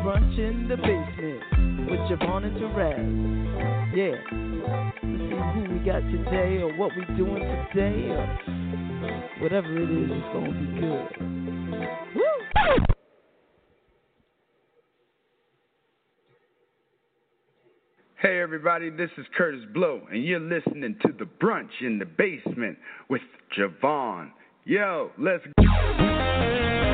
Brunch in the basement with JaVonne and Terez. Yeah. Let's see who we got today or what we doing today or whatever it is, it's gonna be good. Woo! Hey everybody, this is Kurtis Blow, and you're listening to the brunch in the basement with JaVonne. Yo, let's go.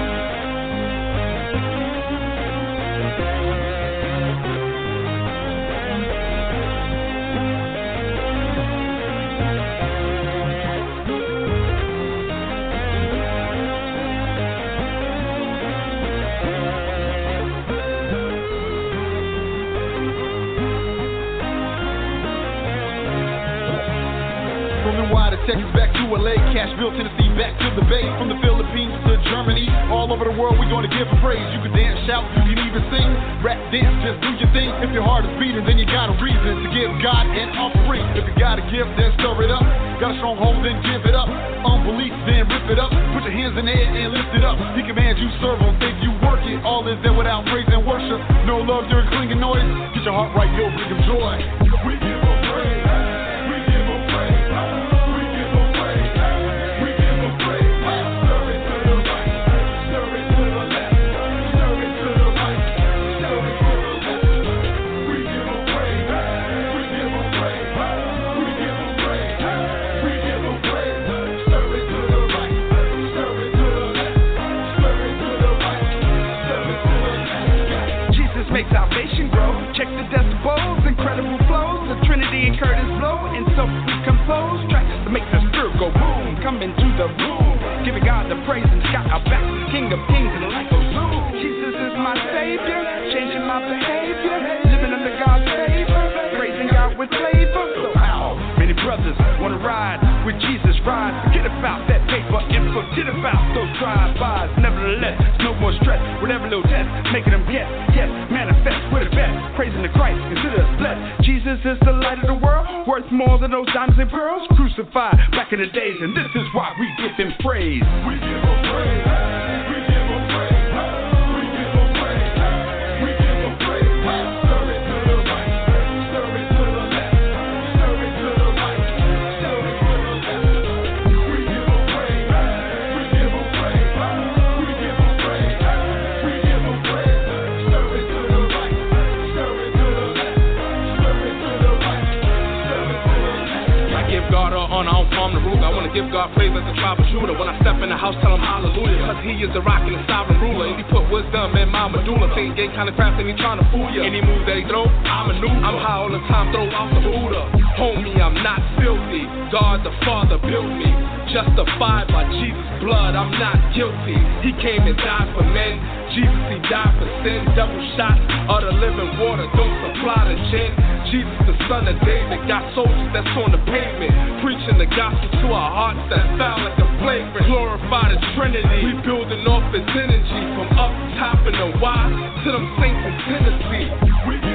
LA, Cashville, Tennessee, back to the Bay. From the Philippines to Germany, all over the world, we're gonna give praise. You can dance, shout, you can even sing, rap, dance, just do your thing. If your heart is beating, then you got a reason to give God an offering. If you got a gift, then stir it up. Got a stronghold, then give it up. Unbelief, then rip it up. Put your hands in the air and lift it up. He commands you serve him, think you work it. All is there without praise and worship. No love during clinging noise. Get your heart right, you'll bring him joy. Come into the room, giving God the praise and got our back. King of kings and light goes zoom. Jesus is my savior, changing my behavior, living under God's favor, praising God with flavor. So how many brothers wanna ride with Jesus? Ride, forget about that paper and forget about those drive-bys. Nevertheless, no more stress with every little test, making them guess, yes, manifest with the best. Praising the Christ, consider us blessed. Jesus is the light of the world, worth more than those diamonds and pearls. Crucified back in the days, and this is why. We give him praise. We give him praise. Give God praise as a tribal shooter. When I step in the house, tell him hallelujah. Cause he is the rock and the sovereign ruler. And he put wisdom in my medulla. Think game kinda fast and he tryna fool ya. Any move that he throw, I'm a new. I'm high all the time, throw off the Buddha. Homie, I'm not filthy. God the Father built me. Justified by Jesus' blood, I'm not guilty. He came and died for men. Jesus, he died for sin. Double shot of the living water, don't supply the gin. Jesus, the son of David, got soldiers that's on the pavement. Preaching the gospel to our hearts that sound like a flagrant. Glorify the Trinity. We building off his energy from up top in the Y to them saints in Tennessee.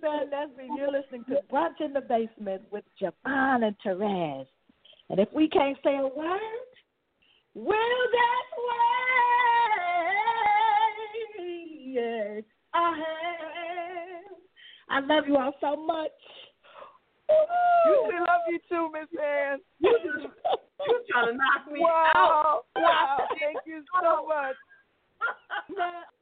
Fan Nesby. You're listening to Brunch in the Basement with JaVonne and Terez. And if we can't say a word, we'll that way. Yes, I have. I love you all so much. You we love you too, Miss Ann. You trying to knock me wow, out? Wow! Thank you so much.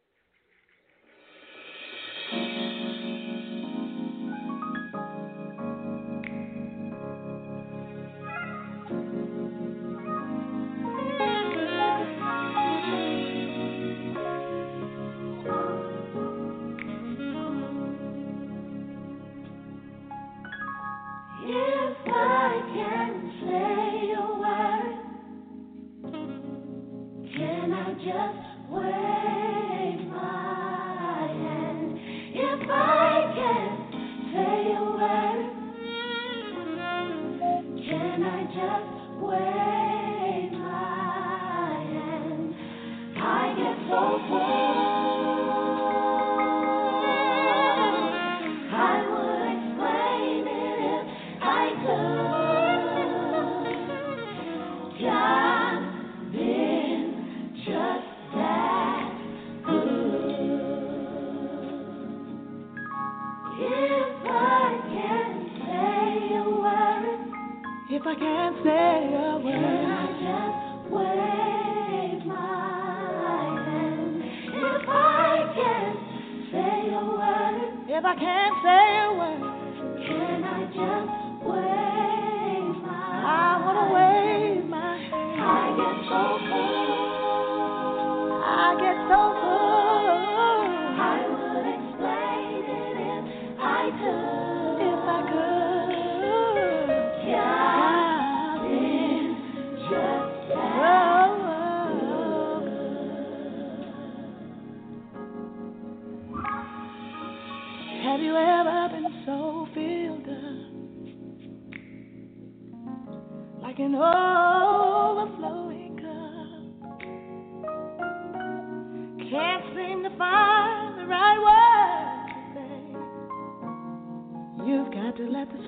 Can I just wave my hand? If I can say a word. If I can't say a word.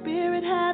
spirit has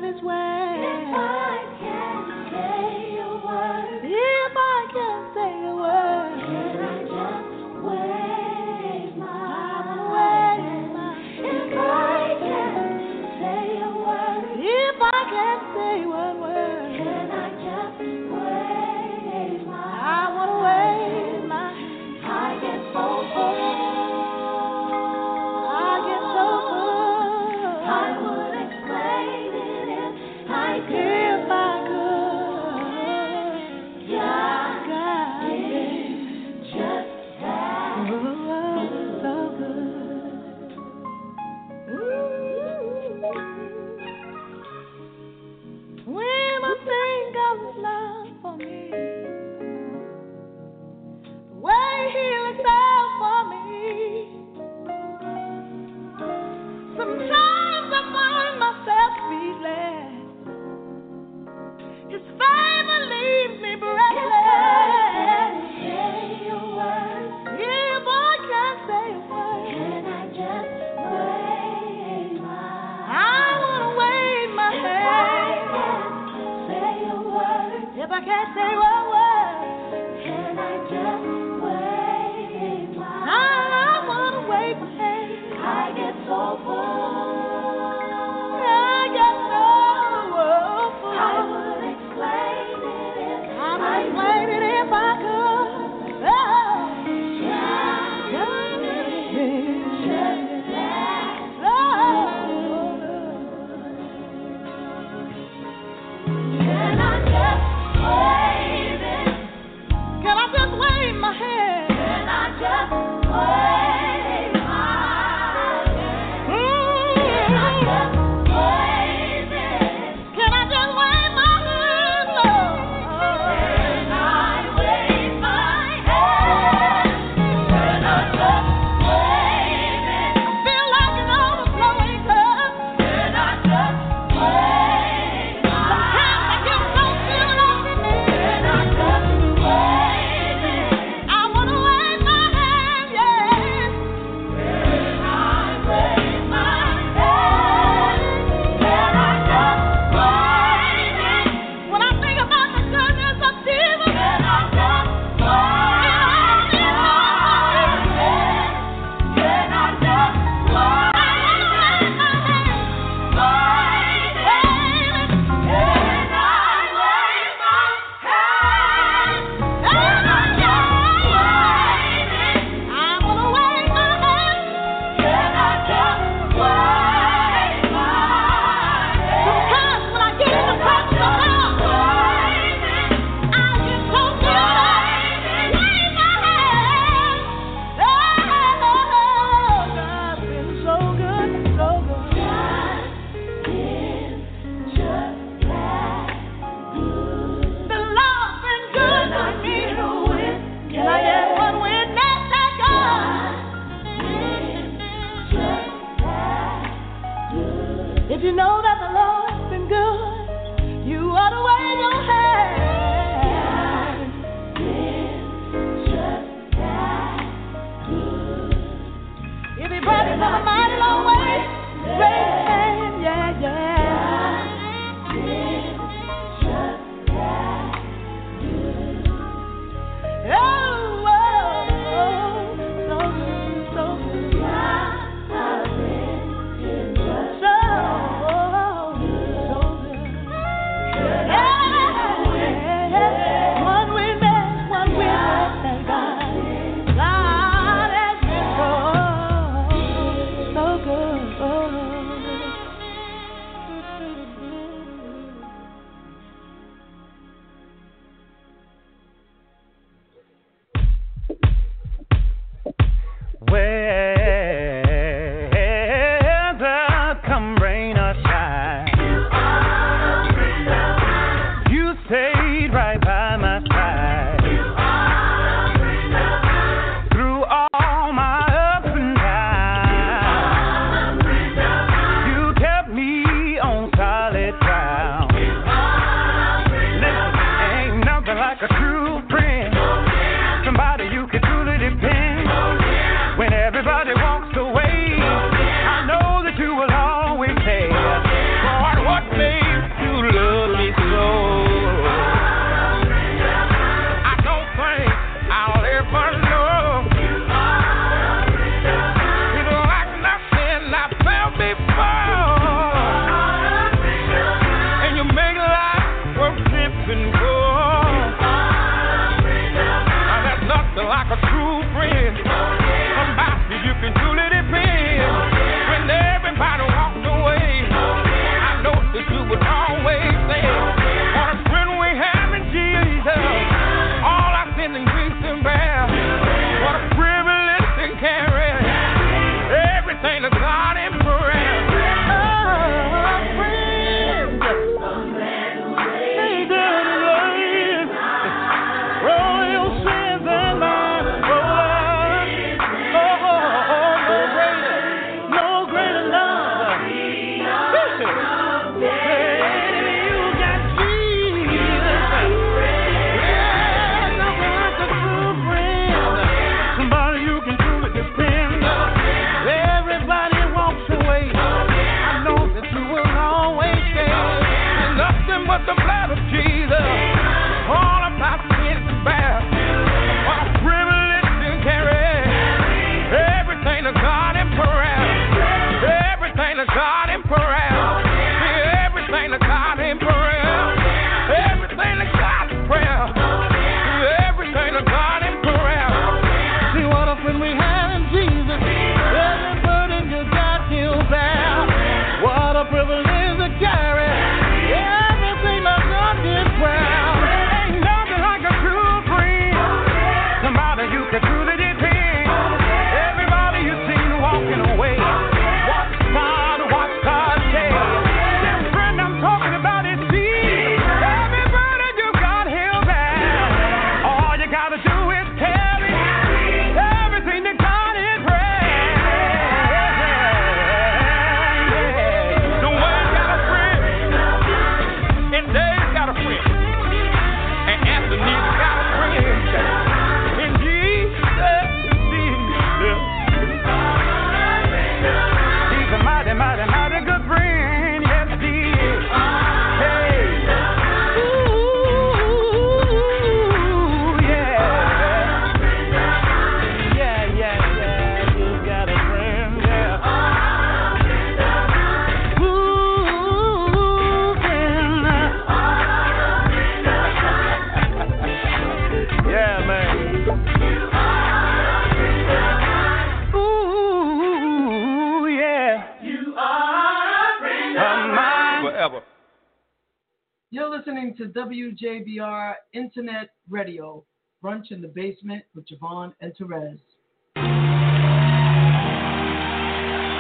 WJBR Internet Radio, Brunch in the Basement with JaVonne and Terez.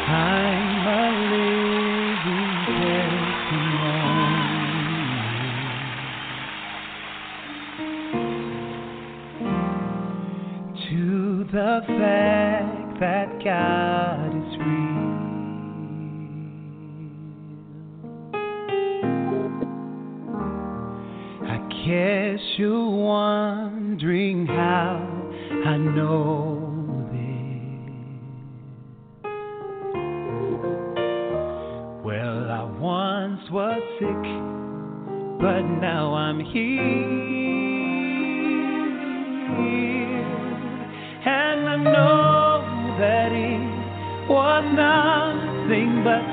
I'm a living testimony to the fact that God is real. guess you're wondering how I know this. Well, I once was sick, but now I'm here. And I know that it was nothing but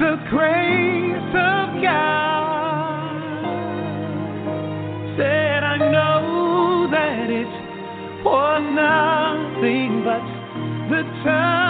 the grace of God. nothing but the time.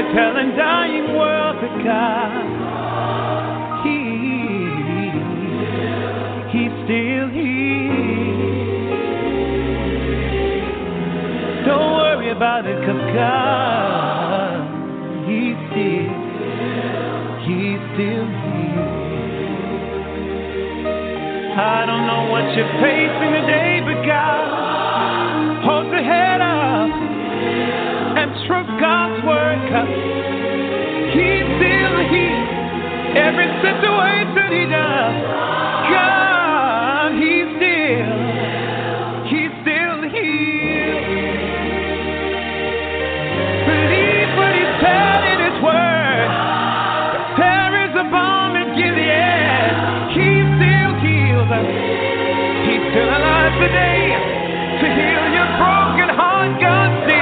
To tell a dying world that God, He, He's still here. Don't worry about it, cause God, He's still, He's still here. I don't know what you're facing today, God, He's still, He's still here. Believe what said His word. Bomb. He still heals. He's still alive today to heal your broken heart. God still.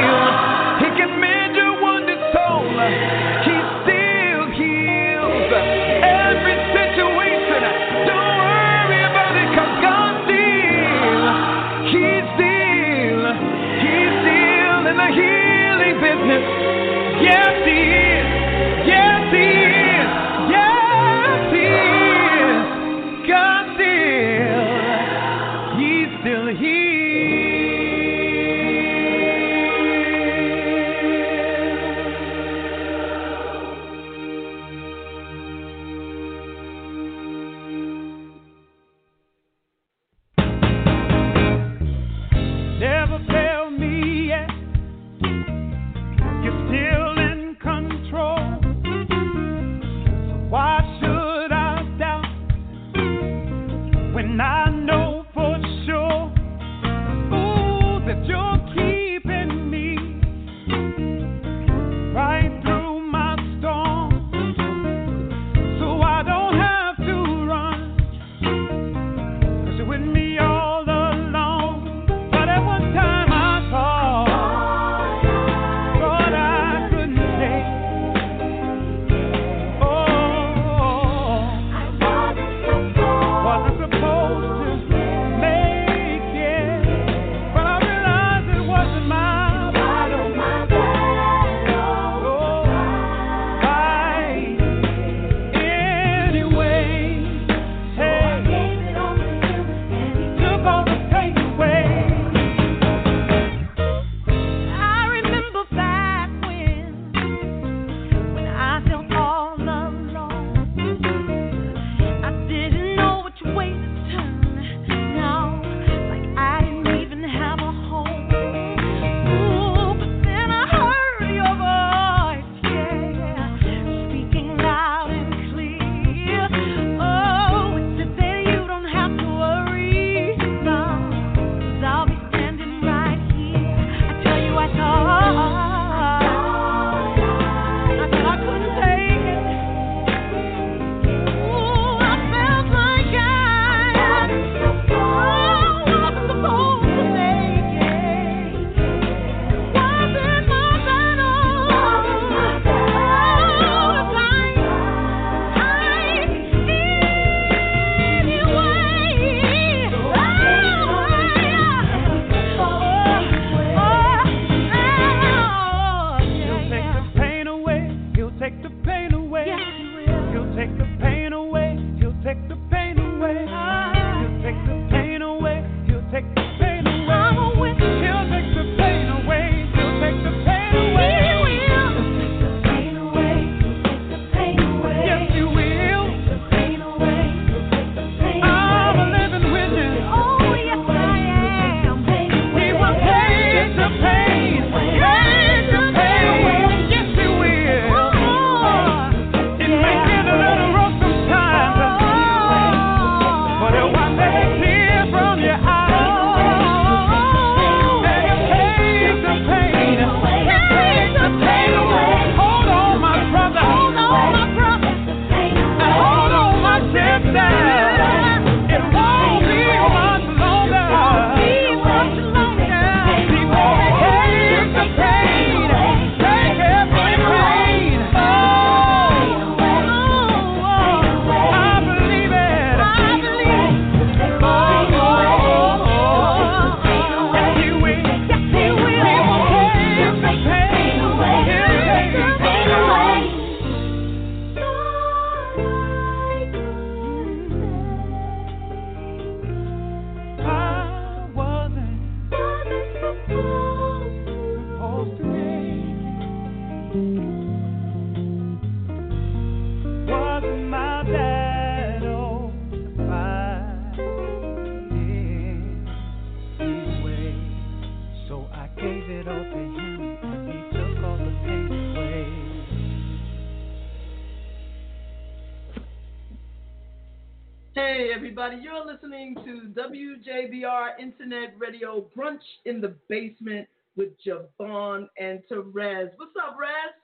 Brunch in the Basement with JaVonne and Terez. What's up, Rez?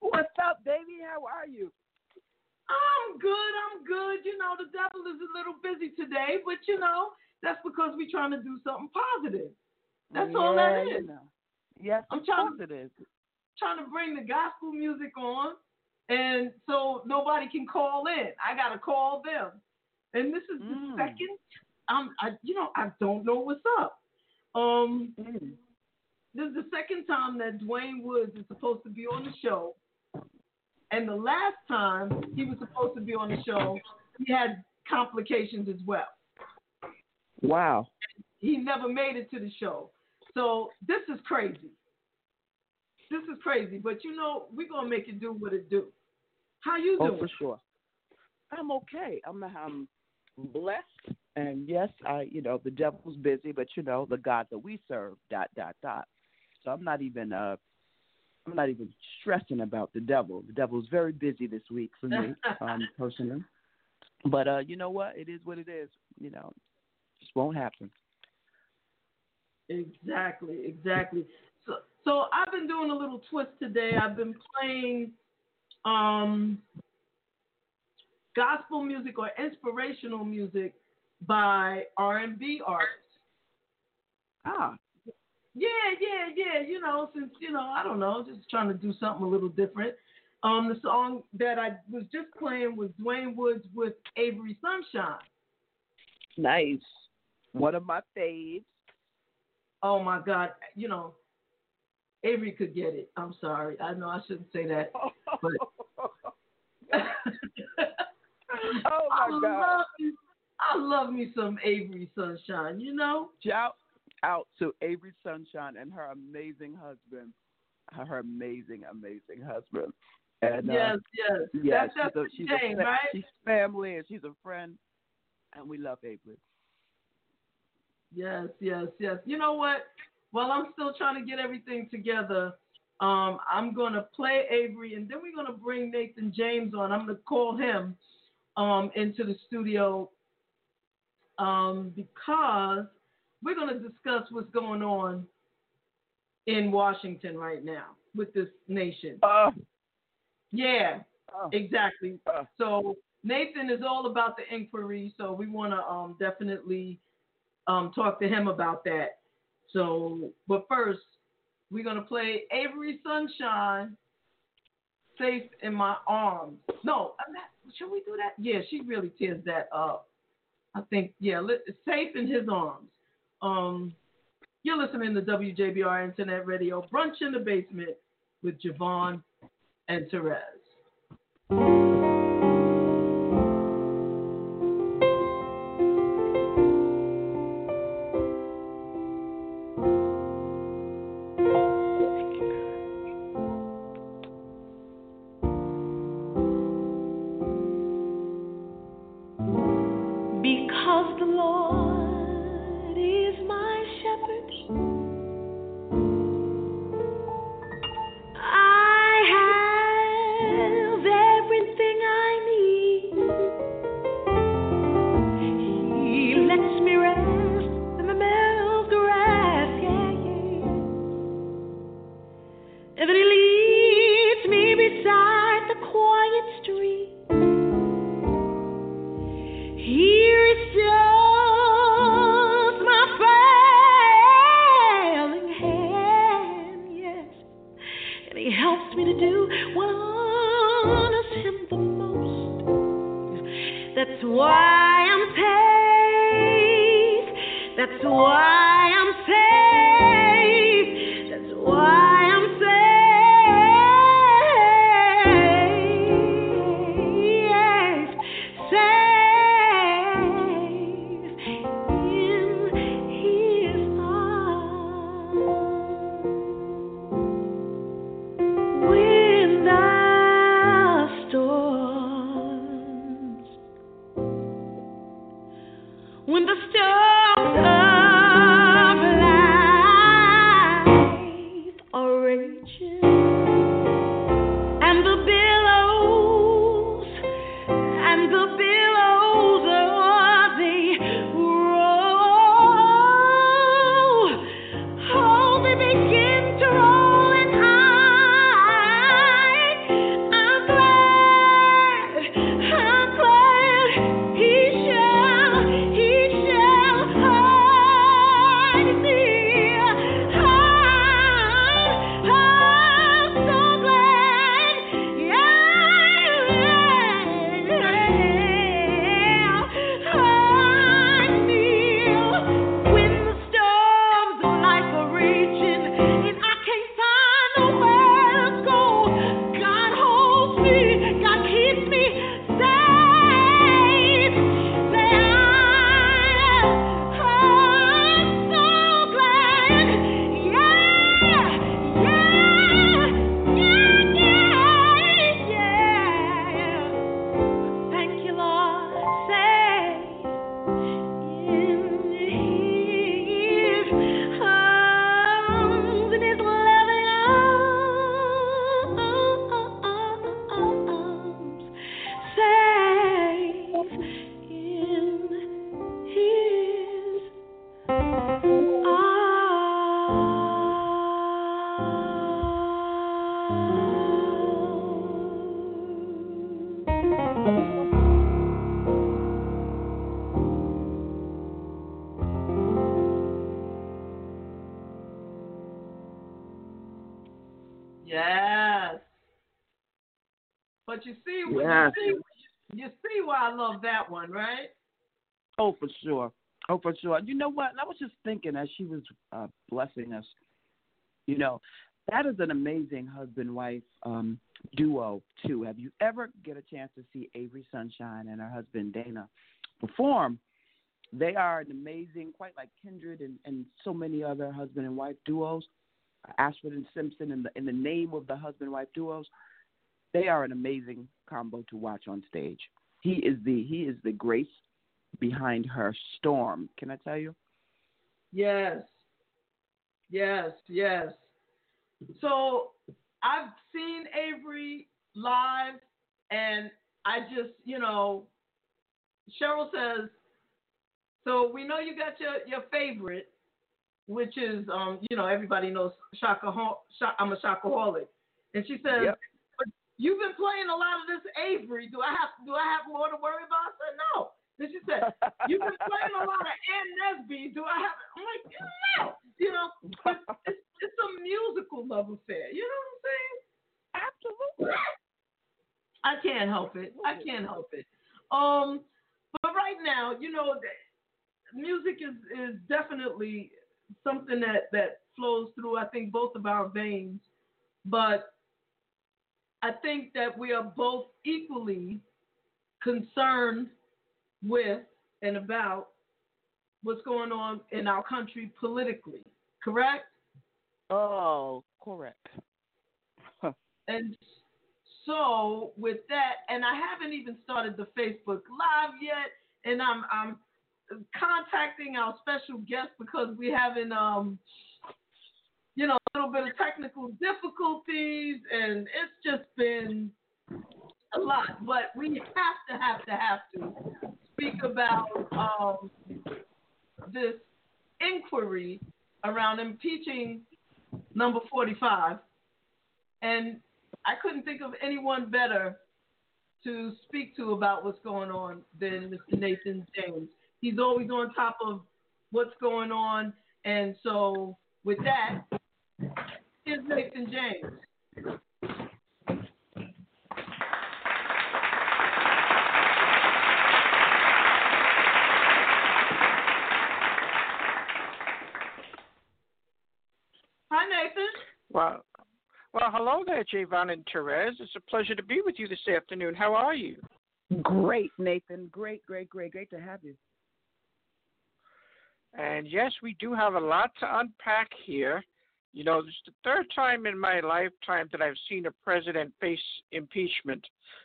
What's up, baby? How are you? I'm good. I'm good. You know, the devil is a little busy today, but you know, that's because we're trying to do something positive. That's all that is. You know. Yes, I'm trying is. trying to bring the gospel music on, and so nobody can call in. I gotta call them, and this is the Mm. second. Um, I you know I don't know what's up. Um, Mm. this is the second time that DeWayne Woods is supposed to be on the show, and the last time he was supposed to be on the show, he had complications as well. Wow. He never made it to the show. So this is crazy. This is crazy. But you know, we're gonna make it do what it do. How you doing? Oh, doing? for sure. I'm okay. I'm I'm blessed, and yes, I you know the devil's busy, but you know the God that we serve. Dot dot dot. So I'm not even uh I'm not even stressing about the devil. The devil's very busy this week for me, um, personally. But uh, you know what? It is what it is. You know, just won't happen. Exactly, exactly. So so I've been doing a little twist today. I've been playing um gospel music or inspirational music by R and B artists. Ah. Yeah, yeah, yeah. You know, since you know, I don't know, just trying to do something a little different. Um, the song that I was just playing was DeWayne Woods with Avery Sunshine. Nice. One of my faves. Oh my God, you know, Avery could get it. I'm sorry. I know I shouldn't say that, but Oh I my God. love I love me some Avery Sunshine. You know. Shout out to Avery Sunshine and her amazing husband. Her amazing, amazing husband. And uh, yes, yes. that's that's she's a, she's Jane, a right? she's family and she's a friend, and we love Avery. Yes, yes, yes. You know what? While I'm still trying to get everything together, um, I'm going to play Avery, and then we're going to bring Nathan James on. I'm going to call him um, into the studio um, because we're going to discuss what's going on in Washington right now with this nation. Uh, yeah, uh, exactly. uh. So Nathan is all about the inquiry, so we want to um, definitely um, talk to him about that. So, but first, we're gonna play Avery Sunshine, "Safe in My Arms." No, I'm not, should we do that? Yeah, she really tears that up. I think, yeah, "Safe in His Arms." Um, you're listening to WJBR Internet Radio, brunch in the basement with JaVonne and Terez. For sure. You know what? I was just thinking as she was uh, blessing us. You know, that is an amazing husband-wife um, duo too. Have you ever get a chance to see Avery Sunshine and her husband Dana perform? They are an amazing, quite like Kindred and, and so many other husband and wife duos. Ashford and Simpson, in the in the name of the husband-wife duos, they are an amazing combo to watch on stage. He is the he is the grace behind her storm. Can I tell you? Yes. Yes, yes. So I've seen Avery live, and I just, you know, Cheryl says, so we know you got your, your favorite, which is, um, you know, everybody knows Shaka, I'm a Shakaholic. And she says, Yep. you've been playing a lot of this Avery. Do I have do I have more to worry about? I said, no. Then she said, You've been playing a lot of Ann Nesby. Do I have it? I'm like, no. You know, but it's, it's a musical love affair. You know what I'm saying? Absolutely. I can't help it. I can't help it. Um, but right now, you know, music is is definitely something that that flows through. I think both of our veins, but I think that we are both equally concerned with and about what's going on in our country politically. Correct? Oh, correct. And so with that, and I haven't even started the Facebook Live yet, and I'm I'm contacting our special guest because we having um you know a little bit of technical difficulties, and it's just been a lot. But we have to have to have to speak about um this inquiry around impeaching number 45 and I couldn't think of anyone better to speak to about what's going on than Mr. Nathan James. He's always on top of what's going on, and so with that, here's Nathan James. Well, well, hello there, JaVonne and Terez. It's a pleasure to be with you this afternoon. How are you? Great, Nathan. Great, great, great, great to have you. And yes, we do have a lot to unpack here. You know, this is the third time in my lifetime that I've seen a president face impeachment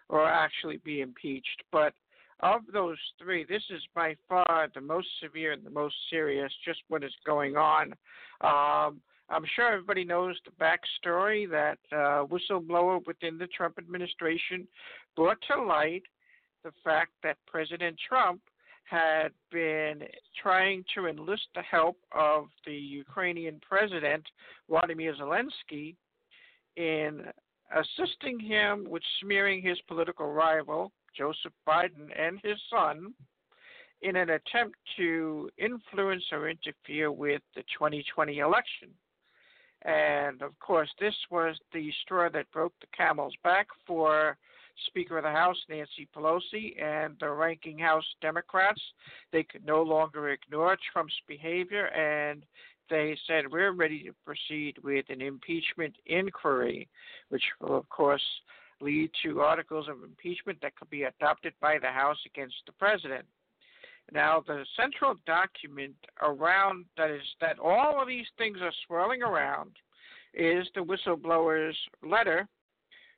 or actually be impeached. But of those three, this is by far the most severe and the most serious, just what is going on. Um, I'm sure everybody knows the backstory that uh, whistleblower within the Trump administration brought to light the fact that President Trump had been trying to enlist the help of the Ukrainian president, Vladimir Zelensky, in assisting him with smearing his political rival, Joseph Biden, and his son in an attempt to influence or interfere with the 2020 election. And of course, this was the straw that broke the camel's back for Speaker of the House Nancy Pelosi and the ranking House Democrats. They could no longer ignore Trump's behavior, and they said, We're ready to proceed with an impeachment inquiry, which will, of course, lead to articles of impeachment that could be adopted by the House against the president. Now, the central document around that is that all of these things are swirling around is the whistleblower's letter,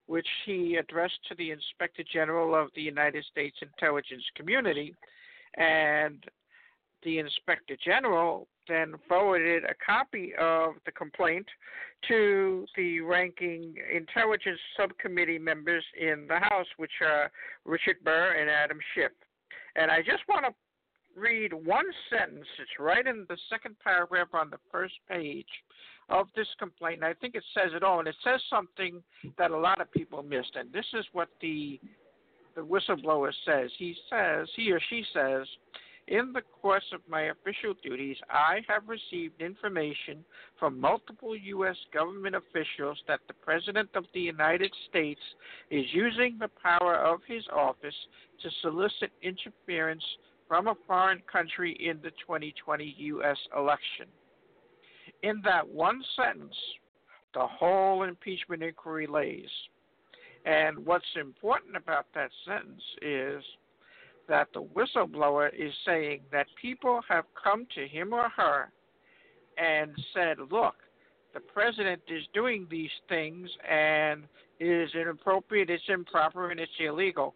which he addressed to the Inspector General of the United States intelligence community. And the Inspector General then forwarded a copy of the complaint to the ranking intelligence subcommittee members in the House, which are Richard Burr and Adam Schiff. And I just want to read one sentence. It's right in the second paragraph on the first page of this complaint. And I think it says it all, and it says something that a lot of people missed. And this is what the the whistleblower says. He says, he or she says, In the course of my official duties, I have received information from multiple U.S. government officials that the President of the United States is using the power of his office to solicit interference from a foreign country in the 2020 U.S. election. In that one sentence, the whole impeachment inquiry lays. And what's important about that sentence is that the whistleblower is saying that people have come to him or her and said, look, the president is doing these things and it is inappropriate, it's improper, and it's illegal.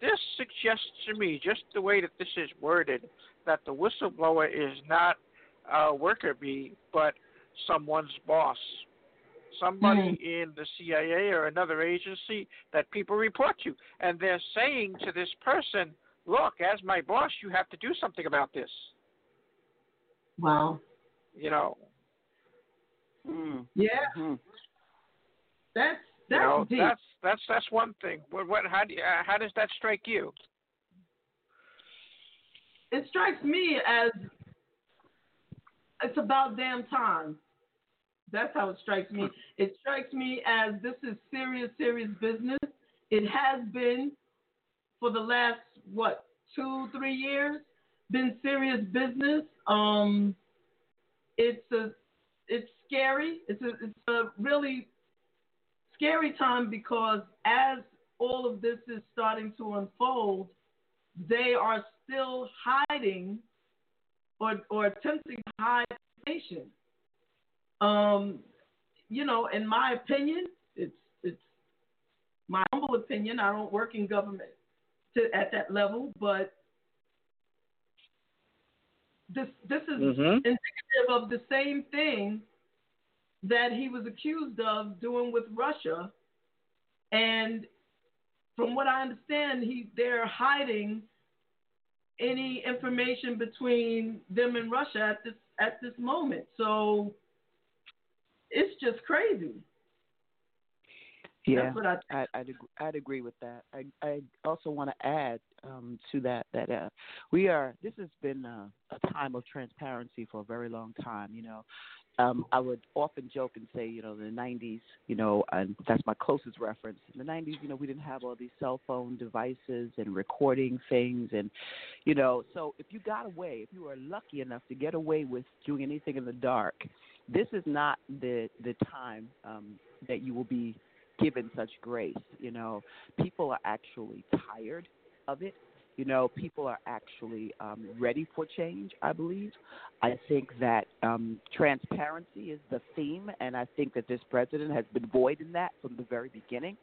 This suggests to me, just the way that this is worded, that the whistleblower is not a worker bee, but someone's boss. Somebody mm. in the CIA or another agency that people report to. And they're saying to this person, look, as my boss, you have to do something about this. Wow. You know. Mm. Yeah. Mm-hmm. That's that's you know, deep. That's that's that's one thing. What what how do you, uh, how does that strike you? It strikes me as it's about damn time. That's how it strikes me. It strikes me as this is serious, serious business. It has been for the last what two, three years. Been serious business. Um, it's a, it's scary. It's a, it's a really scary time because as all of this is starting to unfold, they are still hiding or, or attempting to hide information. Um, you know, in my opinion, it's it's my humble opinion. I don't work in government to at that level, but this this is mm-hmm. indicative of the same thing that he was accused of doing with Russia. And from what I understand, he they're hiding any information between them and Russia at this at this moment. So it's just crazy. Yeah, I would I'd, I'd agree with that. I I also want to add um, to that that uh, we are. This has been a, a time of transparency for a very long time. You know, um, I would often joke and say, you know, the 90s, you know, and that's my closest reference. In the 90s, you know, we didn't have all these cell phone devices and recording things. And, you know, so if you got away, if you were lucky enough to get away with doing anything in the dark, this is not the, the time um, that you will be given such grace. You know, people are actually tired of it. You know, people are actually um, ready for change, I believe. I think that um, transparency is the theme, and I think that this president has been void in that from the very beginning.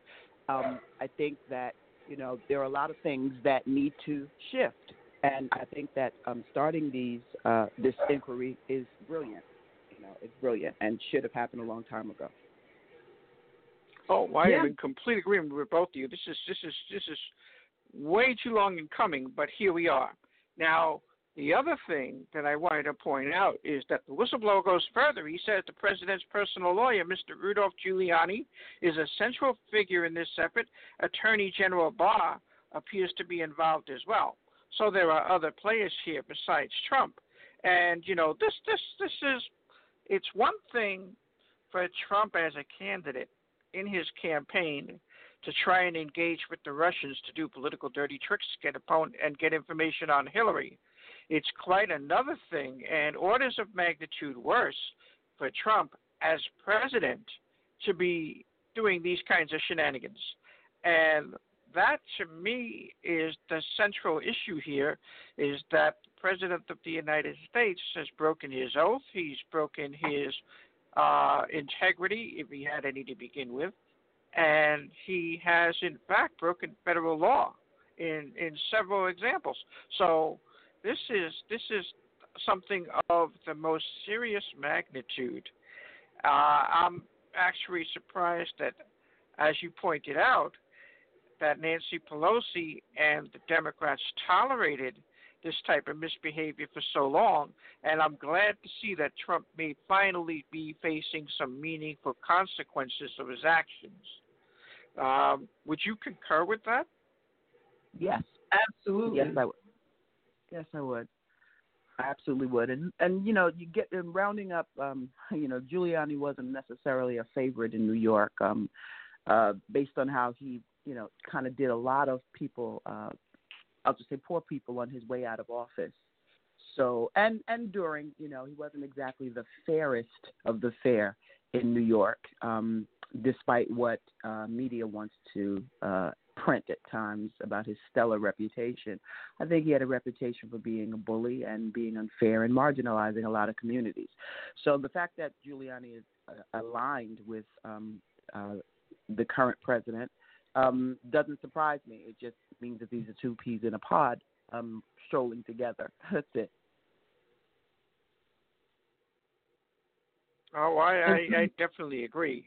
Um, I think that, you know, there are a lot of things that need to shift. And I think that um, starting these uh, this inquiry is brilliant. You know, it's brilliant and should have happened a long time ago. Oh, I Yeah. am in complete agreement with both of you. This is this is this is way too long in coming, but here we are. Now, the other thing that I wanted to point out is that the whistleblower goes further. He says the president's personal lawyer, Mr. Rudolph Giuliani, is a central figure in this effort. Attorney General Barr appears to be involved as well. So there are other players here besides Trump. And you know, this this this is it's one thing for Trump as a candidate in his campaign to try and engage with the Russians to do political dirty tricks, get opponent and get information on Hillary. It's quite another thing, and orders of magnitude worse for Trump as president to be doing these kinds of shenanigans. And that to me is the central issue here is that the president of the United States has broken his oath, he's broken his uh, integrity, if he had any to begin with, and he has in fact broken federal law in in several examples. So this is this is something of the most serious magnitude. Uh, I'm actually surprised that, as you pointed out, that Nancy Pelosi and the Democrats tolerated this type of misbehavior for so long, and I'm glad to see that Trump may finally be facing some meaningful consequences of his actions. Um, would you concur with that? Yes. Absolutely. Yes, I would. Yes, I would. I absolutely would. And and you know, you get in rounding up. Um, you know, Giuliani wasn't necessarily a favorite in New York. Um, uh, based on how he, you know, kind of did a lot of people. Uh, I'll just say poor people on his way out of office. So and and during, you know, he wasn't exactly the fairest of the fair in New York, um, despite what uh, media wants to uh, print at times about his stellar reputation. I think he had a reputation for being a bully and being unfair and marginalizing a lot of communities. So the fact that Giuliani is uh, aligned with um, uh, the current president um, doesn't surprise me. It just means that these are two peas in a pod um, strolling together. That's it. Oh, I, I, I definitely agree.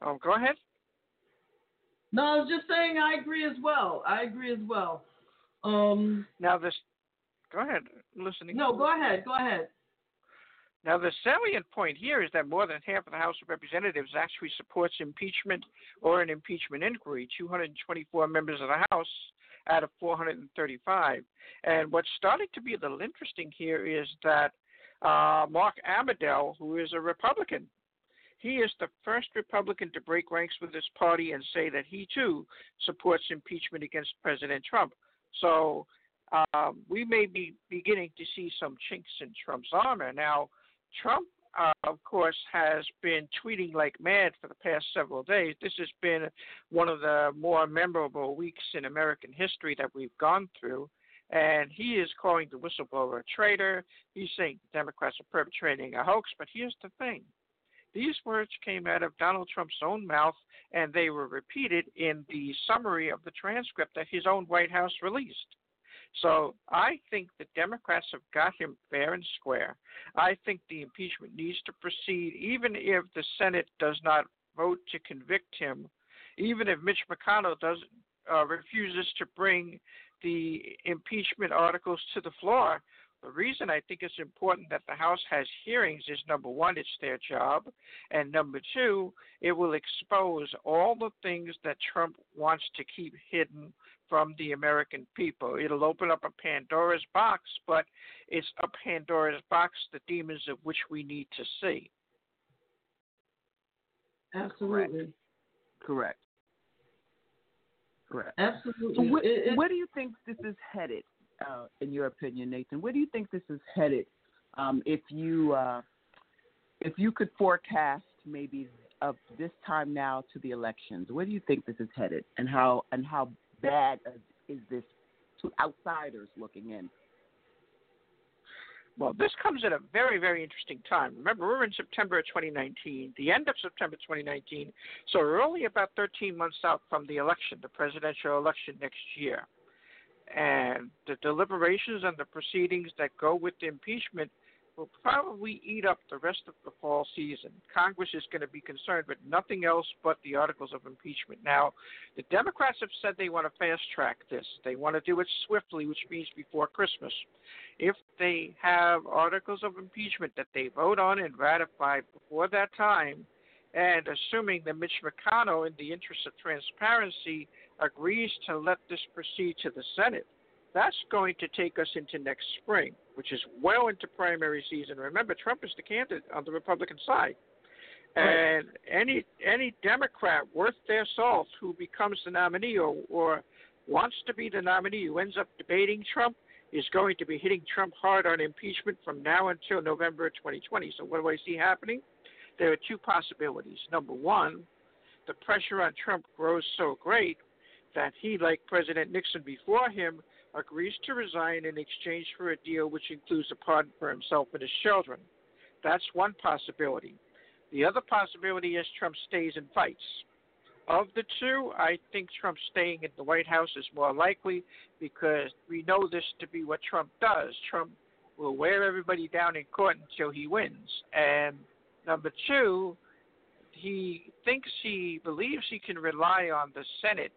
Um, go ahead. No, I was just saying I agree as well. I agree as well. Um, now this, go ahead. Listening. No, go ahead. Go ahead. Now the salient point here is that more than half of the House of Representatives actually supports impeachment or an impeachment inquiry. 224 members of the House out of 435. And what's starting to be a little interesting here is that uh, Mark Amodei, who is a Republican. He is the first Republican to break ranks with his party and say that he too supports impeachment against President Trump. So um, we may be beginning to see some chinks in Trump's armor. Now, Trump, uh, of course, has been tweeting like mad for the past several days. This has been one of the more memorable weeks in American history that we've gone through and he is calling the whistleblower a traitor. He's saying the Democrats are perpetrating a hoax. But here's the thing these words came out of Donald Trump's own mouth, and they were repeated in the summary of the transcript that his own White House released. So I think the Democrats have got him fair and square. I think the impeachment needs to proceed, even if the Senate does not vote to convict him, even if Mitch McConnell does uh, refuses to bring the impeachment articles to the floor. The reason I think it's important that the House has hearings is number one, it's their job, and number two, it will expose all the things that Trump wants to keep hidden from the American people. It'll open up a Pandora's box, but it's a Pandora's box, the demons of which we need to see. Absolutely. Correct. Correct. Absolutely. Where, It- it- where do you think this is headed, uh, in your opinion, Nathan? Where do you think this is headed? Um, if you uh, if you could forecast maybe of this time now to the elections, where do you think this is headed, and how and how bad is this to outsiders looking in? Well, this comes at a very, very interesting time. Remember, we're in September of 2019, the end of September 2019, so we're only about 13 months out from the election, the presidential election next year. And the deliberations and the proceedings that go with the impeachment will probably eat up the rest of the fall season. Congress is going to be concerned with nothing else but the articles of impeachment. Now, the Democrats have said they want to fast track this. They want to do it swiftly, which means before Christmas. If they have articles of impeachment that they vote on and ratify before that time, and assuming that Mitch McConnell, in the interest of transparency, agrees to let this proceed to the Senate, that's going to take us into next spring, which is well into primary season. Remember, Trump is the candidate on the Republican side. And any any Democrat worth their salt who becomes the nominee or, or wants to be the nominee who ends up debating Trump is going to be hitting Trump hard on impeachment from now until November 2020. So what do I see happening? There are two possibilities. Number one, the pressure on Trump grows so great that he, like President Nixon before him, agrees to resign in exchange for a deal which includes a pardon for himself and his children. That's one possibility. The other possibility is Trump stays and fights. Of the two, I think Trump staying in the White House is more likely because we know this to be what Trump does. Trump will wear everybody down in court until he wins. And number two, he thinks he believes he can rely on the Senate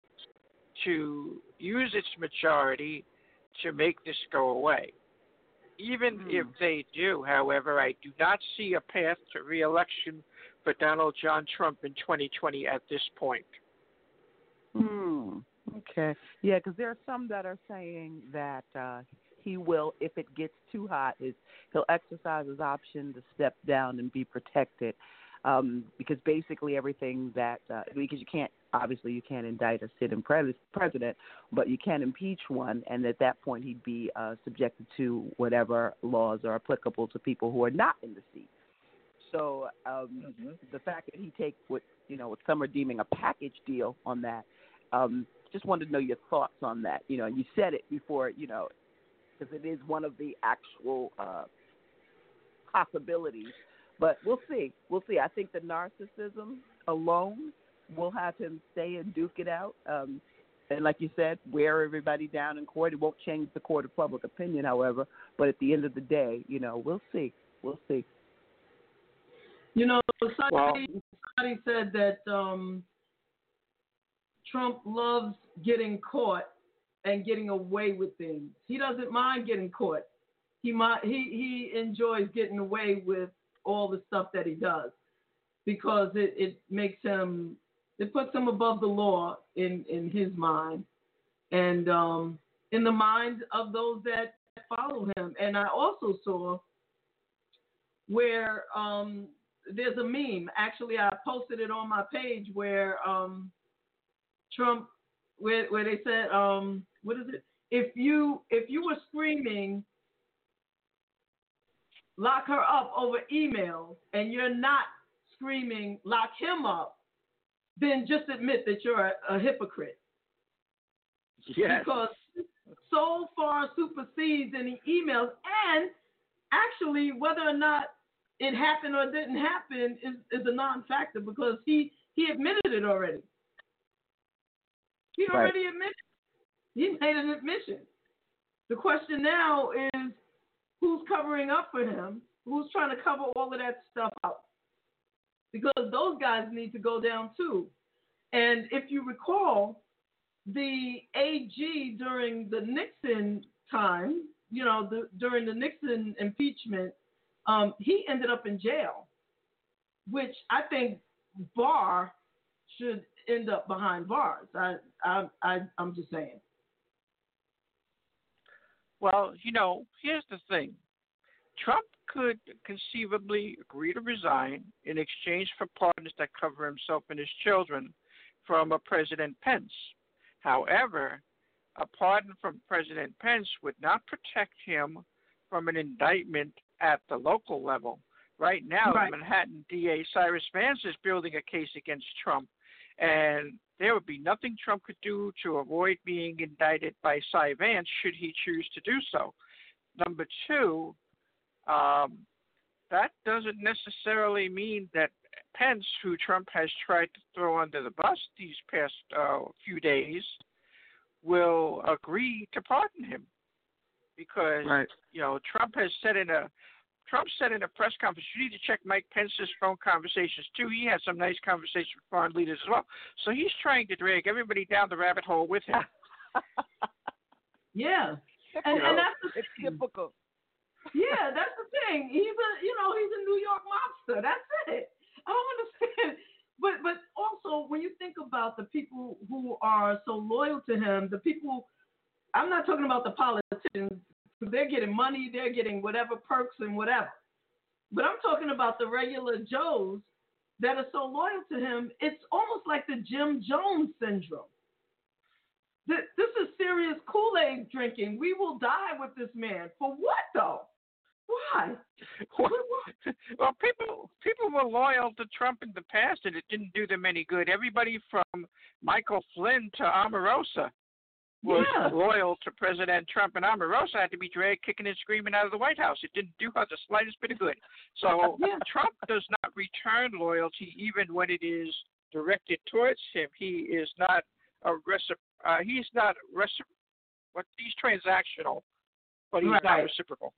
to use its majority to make this go away. Even if they do, however, I do not see a path to reelection for Donald John Trump in 2020 at this point. Hmm. Okay. Yeah, because there are some that are saying that uh, he will, if it gets too hot, is he'll exercise his option to step down and be protected. Um, because basically everything that uh, because you can't obviously you can't indict a sitting pre- president, but you can impeach one, and at that point he'd be uh, subjected to whatever laws are applicable to people who are not in the seat. So um, mm-hmm. the fact that he takes what you know what some are deeming a package deal on that, um, just wanted to know your thoughts on that. You know, you said it before, you know, because it is one of the actual uh, possibilities. But we'll see. We'll see. I think the narcissism alone will have him stay and duke it out. Um, and like you said, wear everybody down in court. It won't change the court of public opinion, however. But at the end of the day, you know, we'll see. We'll see. You know, somebody, somebody said that um, Trump loves getting caught and getting away with things. He doesn't mind getting caught. He might, he he enjoys getting away with all the stuff that he does because it, it makes him it puts him above the law in in his mind and um, in the minds of those that follow him. And I also saw where um, there's a meme. Actually, I posted it on my page where um, Trump, where where they said, um, what is it? If you if you were screaming, lock her up over email, and you're not screaming, lock him up, then just admit that you're a, a hypocrite. Yes. Because so far supersedes any emails, and actually, whether or not it happened or didn't happen is, is a non-factor because he he admitted it already. He already right. admitted. He made an admission. The question now is who's covering up for him? Who's trying to cover all of that stuff up? Because those guys need to go down too. And if you recall, the AG during the Nixon time, you know, the, during the Nixon impeachment, um, he ended up in jail, which I think Barr should end up behind bars. I, I, I, I'm just saying. Well, you know, here's the thing. Trump could conceivably agree to resign in exchange for pardons that cover himself and his children from a President Pence. However, a pardon from President Pence would not protect him from an indictment at the local level. Right now, right. Manhattan DA Cyrus Vance is building a case against Trump, and there would be nothing Trump could do to avoid being indicted by Cy Vance should he choose to do so. Number two, um, that doesn't necessarily mean that Pence, who Trump has tried to throw under the bus these past uh, few days, will agree to pardon him because right. you know Trump has said in a Trump said in a press conference, you need to check Mike Pence's phone conversations too. He had some nice conversations with foreign leaders as well. So he's trying to drag everybody down the rabbit hole with him. yeah, and, and that's the it's typical. Yeah, that's the thing. He's a you know he's a New York mobster. That's it. I don't understand. But but also when you think about the people who are so loyal to him, the people I'm not talking about the politicians they're getting money, they're getting whatever perks and whatever. But I'm talking about the regular Joes that are so loyal to him. It's almost like the Jim Jones syndrome. This is serious Kool Aid drinking. We will die with this man. For what, though? Why? well, people people were loyal to Trump in the past, and it didn't do them any good. Everybody from Michael Flynn to Omarosa was yeah. loyal to President Trump, and Omarosa had to be dragged kicking and screaming out of the White House. It didn't do her the slightest bit of good. So yeah. Trump does not return loyalty even when it is directed towards him. He is not a recip- uh, he's not recip- what he's transactional, but he's right. not reciprocal.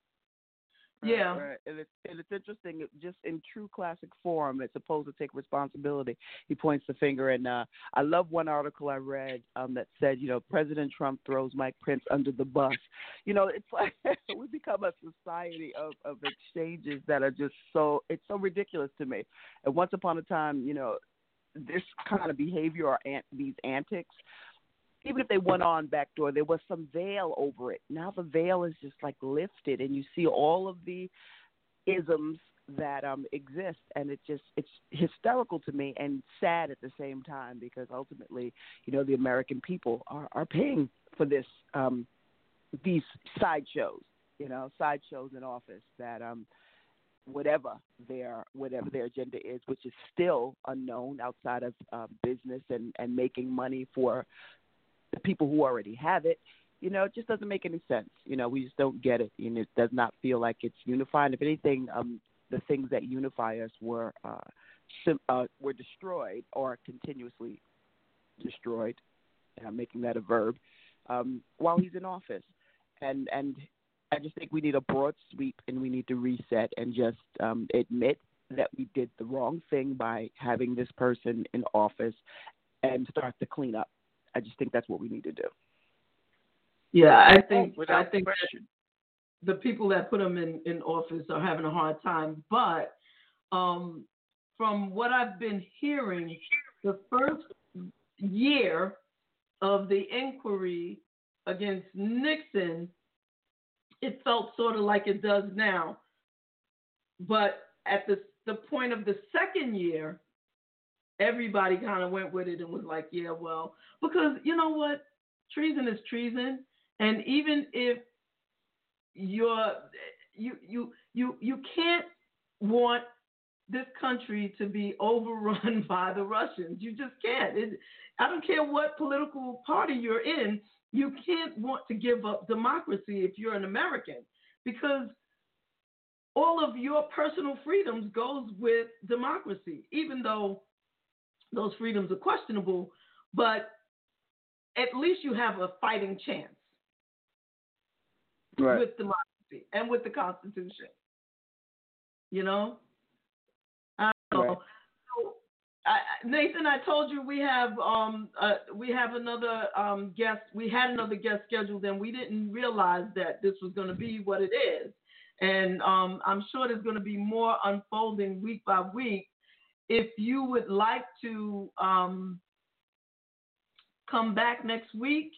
Yeah. Right. And, it's, and it's interesting, just in true classic form, it's supposed to take responsibility. He points the finger, and uh, I love one article I read um, that said, you know, President Trump throws Mike Pence under the bus. You know, it's like we become a society of, of exchanges that are just so, it's so ridiculous to me. And once upon a time, you know, this kind of behavior or these antics even if they went on backdoor, there was some veil over it. Now the veil is just like lifted, and you see all of the isms that um exist, and it just it's hysterical to me and sad at the same time because ultimately, you know, the American people are are paying for this um these sideshows, you know, sideshows in office that um whatever their whatever their agenda is, which is still unknown outside of uh, business and and making money for the people who already have it. You know, it just doesn't make any sense. You know, we just don't get it, and it does not feel like it's unified. If anything, um, the things that unify us were uh, sim- uh, were destroyed or continuously destroyed. I'm making that a verb um, while he's in office, and and I just think we need a broad sweep and we need to reset and just um, admit that we did the wrong thing by having this person in office and start to clean up. I just think that's what we need to do. Yeah, I think Oh, I think question. the people that put them in in office are having a hard time. But um, from what I've been hearing, the first year of the inquiry against Nixon, it felt sort of like it does now. But at the the point of the second year, everybody kind of went with it and was like, yeah, well, because you know what, treason is treason, and even if you're you you you you can't want this country to be overrun by the Russians. You just can't. It, I don't care what political party you're in. You can't want to give up democracy if you're an American because all of your personal freedoms goes with democracy, even though those freedoms are questionable, but at least you have a fighting chance with democracy and with the Constitution. You know? I know. Right. So, I- Nathan, I told you we have um uh, we have another um guest. We had another guest scheduled, and we didn't realize that this was going to be what it is. And um, I'm sure there's going to be more unfolding week by week. If you would like to um, come back next week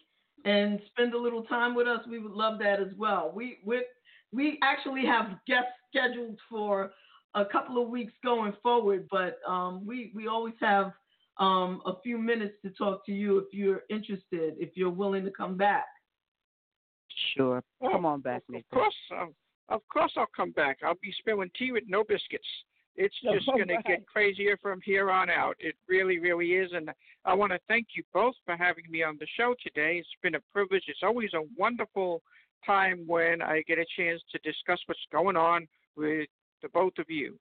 and spend a little time with us, we would love that as well. We we we actually have guests scheduled for a couple of weeks going forward, but um, we we always have um, a few minutes to talk to you if you're interested, if you're willing to come back. Sure. Come on back, Of course, I'll, of course I'll come back. I'll be spilling tea with no biscuits. It's just All going to get crazier from here on out. It really, really is. And I want to thank you both for having me on the show today. It's been a privilege. It's always a wonderful time when I get a chance to discuss what's going on with the both of you.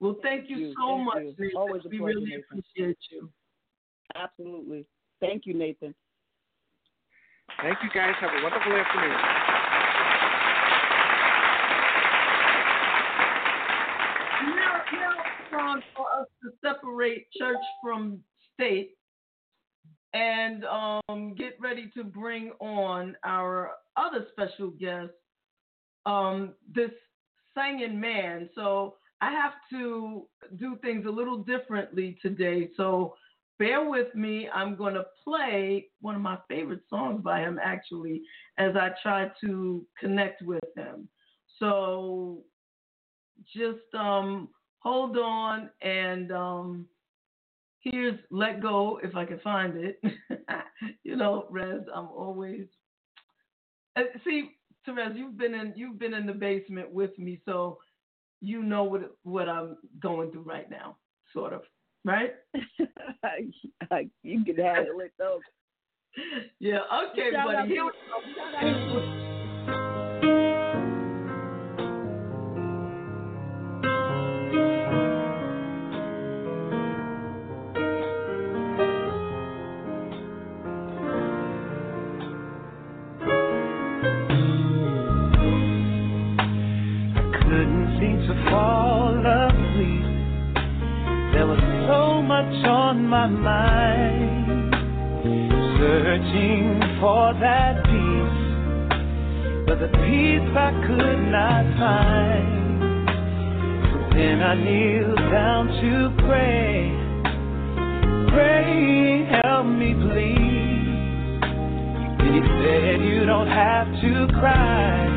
Well, thank you, you, so thank much, you. Nathan. Always a we pleasure, really Nathan. appreciate you. Absolutely. Thank you, Nathan. Thank you guys. Have a wonderful afternoon. Time for us to separate church from state and um, get ready to bring on our other special guest, um, this singing man. So I have to do things a little differently today. So bear with me. I'm going to play one of my favorite songs by him, actually, as I try to connect with him. So just um, hold on and um, here's let go if I can find it. you know, Rez, I'm always uh, see, Terez, you've been in you've been in the basement with me, so you know what what I'm going through right now, sort of, right? you can handle it though. Yeah, okay, Shout buddy. Here we out go. I could not find. Then I kneeled down to pray, pray, help me please. He said you don't have to cry.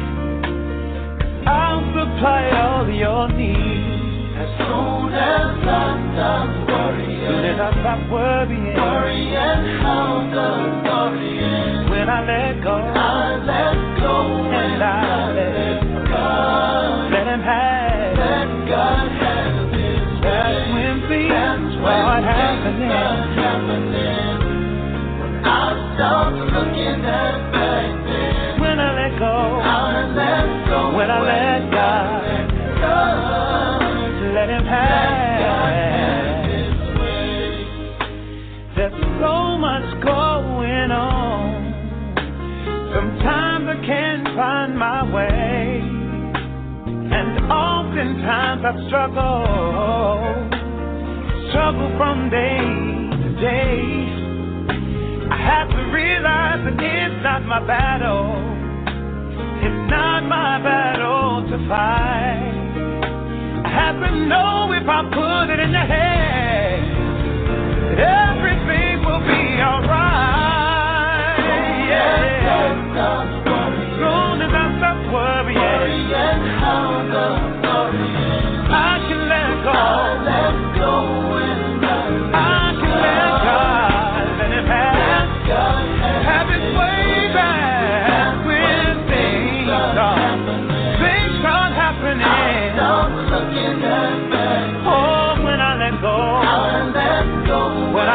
I'll supply all your needs. As soon as I stop worrying, soon as I stop worrying, worrying how the story ends. When I let go, I let go, and I start happening. When I stop looking back then. When I let go, I let go. When I let God, let him have. There's so much going on. Sometimes I can't find my way. And oftentimes I struggle. Struggle from day to day. I have to realize that it's not my battle. It's not my battle to fight. I have to know if I put it in the that everything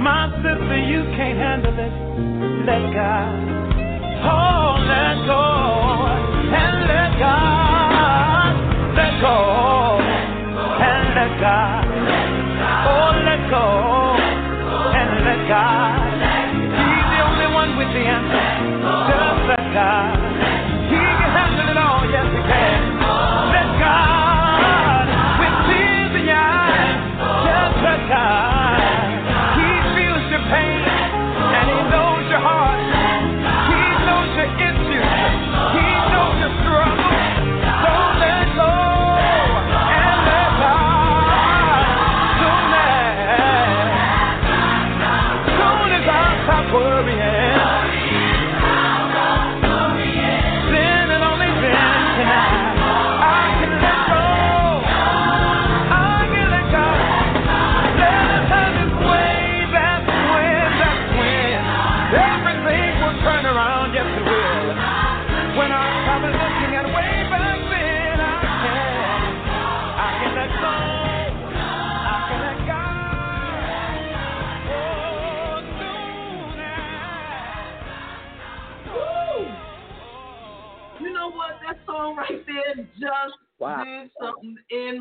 My sister, you can't handle it. Let God. Oh, let go and let God. Let go and let God.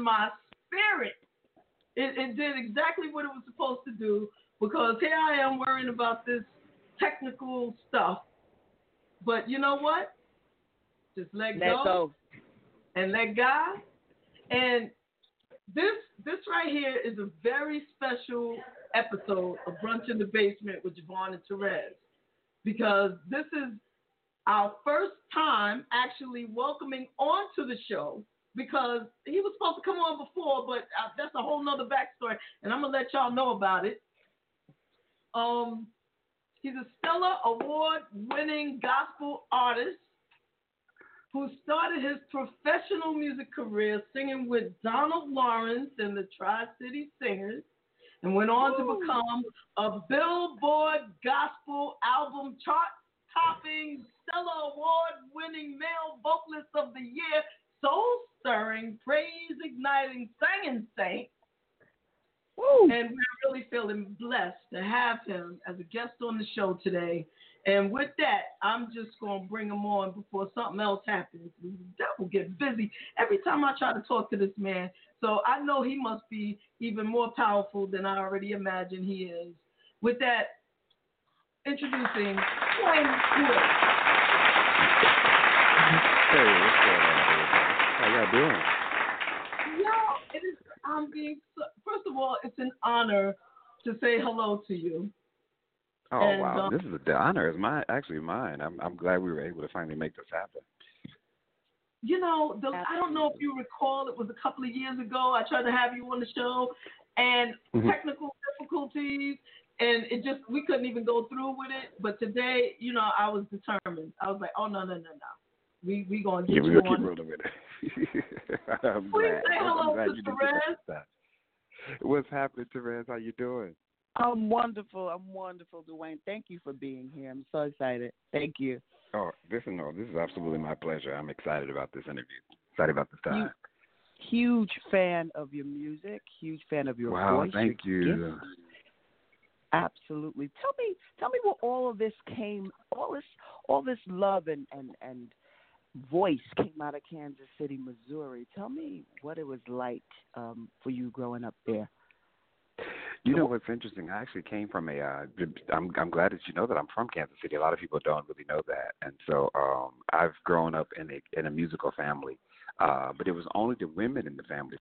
My spirit. It, it did exactly what it was supposed to do because here I am worrying about this technical stuff. But you know what? Just let, Let go. and let God. And this this right here is a very special episode of Brunch in the Basement with JaVonne and Terez because this is our first time actually welcoming onto the show because he was supposed to come on before, but uh, that's a whole nother backstory, and I'm gonna let y'all know about it. Um, he's a Stellar Award-winning gospel artist who started his professional music career singing with Donald Lawrence and the Tri City Singers, and went on to become a Billboard Gospel Album chart topping Stellar Award winning male vocalist of the year, soul stirring, praise igniting singing saint. And we're really feeling blessed to have him as a guest on the show today. And with that, I'm just going to bring him on before something else happens. The devil gets busy every time I try to talk to this man. So I know he must be even more powerful than I already imagine he is. With that, introducing DeWayne Wood. Hey, what's going on, everybody? How y'all doing? Yo, it is. I'm being. First of all, it's an honor to say hello to you. Oh And, wow, um, this is the honor is mine. Actually, mine. I'm I'm glad we were able to finally make this happen. You know, the, I don't know if you recall, it was a couple of years ago. I tried to have you on the show, and Mhm. technical difficulties, and it just we couldn't even go through with it. But today, you know, I was determined. I was like, oh no, no, no, no, we we gonna get Yeah, we you gonna keep rolling with it. I'm Please glad. say hello I'm glad to you Terez. What's happening, Terez? How you doing? I'm wonderful. I'm wonderful, DeWayne. Thank you for being here. I'm so excited. Thank you. Oh, this is no, this is absolutely my pleasure. I'm excited about this interview. Excited about this time. Huge fan of your music. Huge fan of your wow, voice. Wow, thank you. gifts. Absolutely. Tell me, tell me where all of this came, all this, all this love and and and voice came out of Kansas City, Missouri. Tell me what it was like um, for you growing up there. You know what's interesting? I actually came from a. Uh, I'm I'm glad that you know that I'm from Kansas City. A lot of people don't really know that, and so um, I've grown up in a in a musical family, uh, but it was only the women in the family.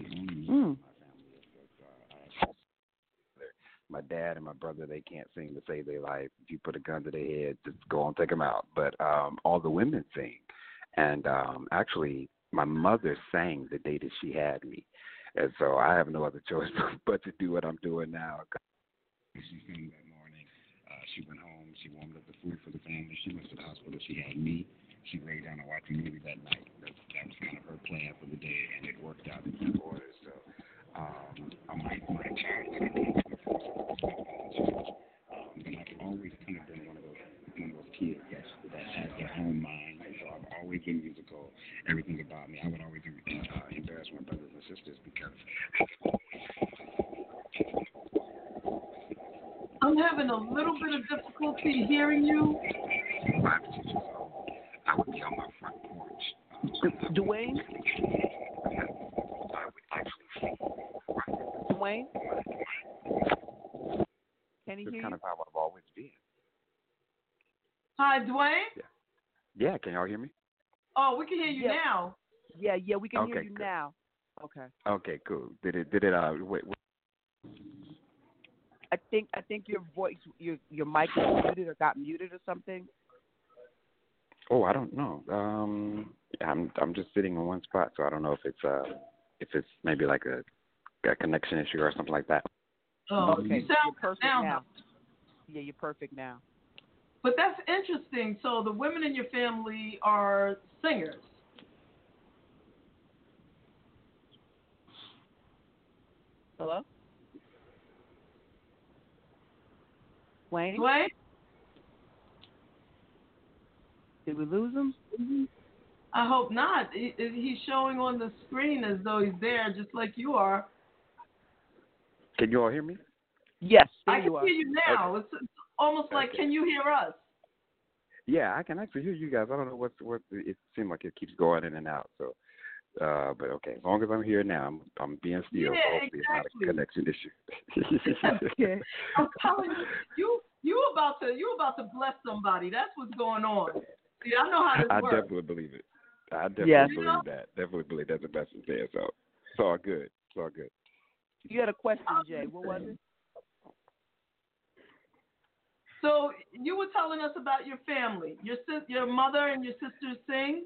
Mm. My dad and my brother they can't sing to save their life. If you put a gun to their head, just go and take them out. But um, all the women sing, and um, actually, my mother sang the day that she had me, and so I have no other choice but to do what I'm doing now. She sang that morning. Uh, she went home. She warmed up the food for the family. She went to the hospital. She had me. She lay down and watched a movie that night. That, that was kind of her plan for the day, and it worked out in that order. So, um, my my childhood came from a first um, but I've always kind of been one of those one of those kids that that has their own mind. So I've always been musical. Everything about me, I would always uh, embarrass my brothers and sisters because I'm having a little bit of difficulty hearing you. five or six years old, I would be on my front porch. DeWayne, I would actually sing. DeWayne, can he That's hear kind of how I've always been. Hi, DeWayne. Yeah, yeah, can y'all hear me? Oh, we can hear you Yeah. now. Yeah, yeah, we can hear you good. now. Okay. Okay, cool. Did it? Did it? Uh, wait, wait. I think I think your voice, your your mic is muted or got muted or something. Oh, I don't know. Um, I'm I'm just sitting in one spot, so I don't know if it's uh if it's maybe like a, a connection issue or something like that. Oh, okay, you sound you're perfect now. now. Yeah, you're perfect now. But that's interesting. So the women in your family are singers. Hello, Wayne. DeWayne? Did we lose him? I hope not. He, he's showing on the screen as though he's there, just like you are. Can you all hear me? Yes, I can you hear you now. It's, it's almost like, can you hear us? Yeah, I can actually hear you guys. I don't know what's what. It seems like it keeps going in and out. So, uh, but okay, as long as I'm here now, I'm I'm being still. Yeah, so hopefully exactly. it's not a connection issue. okay. I'm telling you, you you about to you about to bless somebody. That's what's going on. See, I know how this I works. definitely believe it. I definitely Yes. believe You know? that. Definitely believe that's the best is there. So it's all good. It's all good. You had a question, Jay. What was it? So you were telling us about your family. Your sis, your mother and your sisters sing.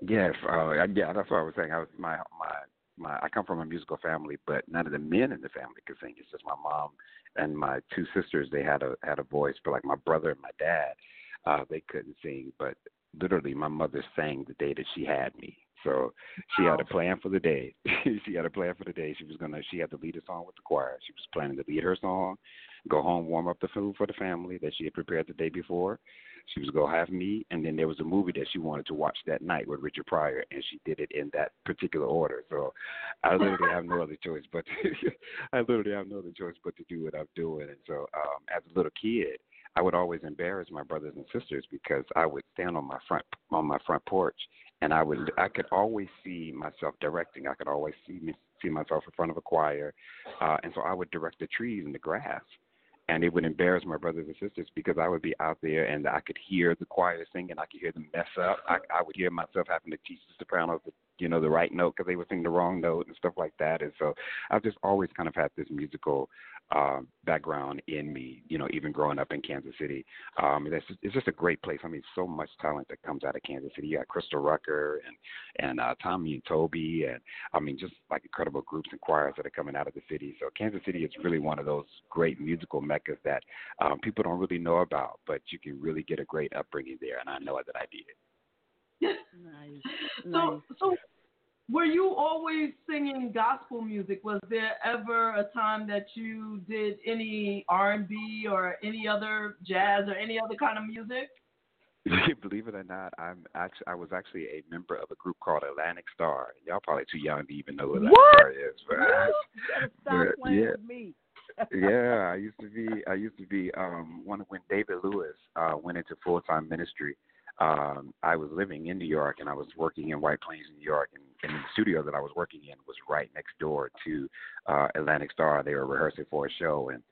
Yes, uh, yeah, that's what I was saying. I was my my my. I come from a musical family, but none of the men in the family could sing. It's just my mom and my two sisters. They had a had a voice, but like my brother and my dad, uh, they couldn't sing. But literally, my mother sang the day that she had me. So she had a plan for the day. she had a plan for the day. She was gonna. She had to lead a song with the choir. She was planning to lead her song, go home, warm up the food for the family that she had prepared the day before. She was gonna have me, and then there was a movie that she wanted to watch that night with Richard Pryor, and she did it in that particular order. So I literally have no other choice but to, I literally have no other choice but to do what I'm doing. And so um, as a little kid, I would always embarrass my brothers and sisters because I would stand on my front on my front porch, and I would I could always see myself directing. I could always see me see myself in front of a choir, uh, and so I would direct the trees and the grass and it would embarrass my brothers and sisters because I would be out there and I could hear the choir singing, I could hear them mess up. I, I would hear myself having to teach the sopranos the you know the right note because they were singing the wrong note and stuff like that. And so I've just always kind of had this musical uh, background in me, you know, even growing up in Kansas City. Um, it's, just, it's just a great place. I mean, so much talent that comes out of Kansas City. You got Crystal Rucker and and uh, Tommy and Toby, and I mean, just like incredible groups and choirs that are coming out of the city. So Kansas City is really one of those great musical meccas that um, people don't really know about, but you can really get a great upbringing there, and I know that I did. It. Nice. So, so were you always singing gospel music? Was there ever a time that you did any R and B or any other jazz or any other kind of music? Believe it or not, I'm actually I was actually a member of a group called Atlantic Starr. Y'all probably too young to even know what Atlantic Starr is, but, but yeah. me. yeah, I used to be. I used to be. Um, one when David Lewis uh, went into full time ministry. Um, I was living in New York and I was working in White Plains, New York, and, and the studio that I was working in was right next door to uh, Atlantic Starr. They were rehearsing for a show and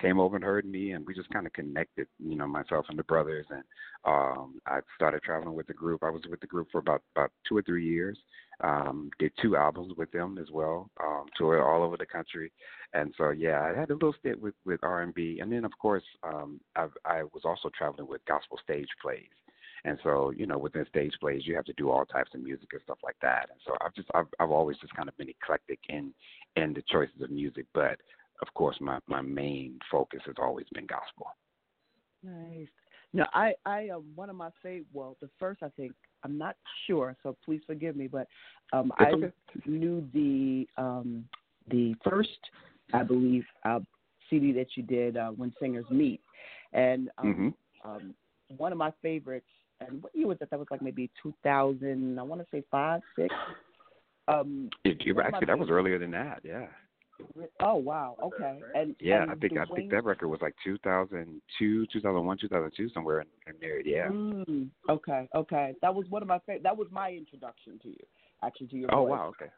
came over and heard me, and we just kind of connected. You know, myself and the brothers, and um, I started traveling with the group. I was with the group for about about two or three years. Um, did two albums with them as well. Um, toured all over the country, and so yeah, I had a little stint with with R and B, and then of course um, I, I was also traveling with gospel stage plays. And so, you know, within stage plays, you have to do all types of music and stuff like that. And so, I've just, I've, I've always just kind of been eclectic in, in the choices of music. But of course, my, my main focus has always been gospel. Nice. No, I, I, um, one of my favorite. Well, the first, I think, I'm not sure, so please forgive me, but um, I okay. knew the, um, the first, I believe, uh, CD that you did uh, when singers meet, and um, Mhm. um, one of my favorites. And what year was that? That was like maybe 2000. I want to say five, six. Um, you actually, that was earlier than that. Yeah. Oh wow. Okay. And Yeah, and I think I think that record was like 2002, 2001, 2002, somewhere in, in there. Yeah. Mm, okay, okay. That was one of my favorite. That was my introduction to you, actually, to your Oh voice. wow. Okay.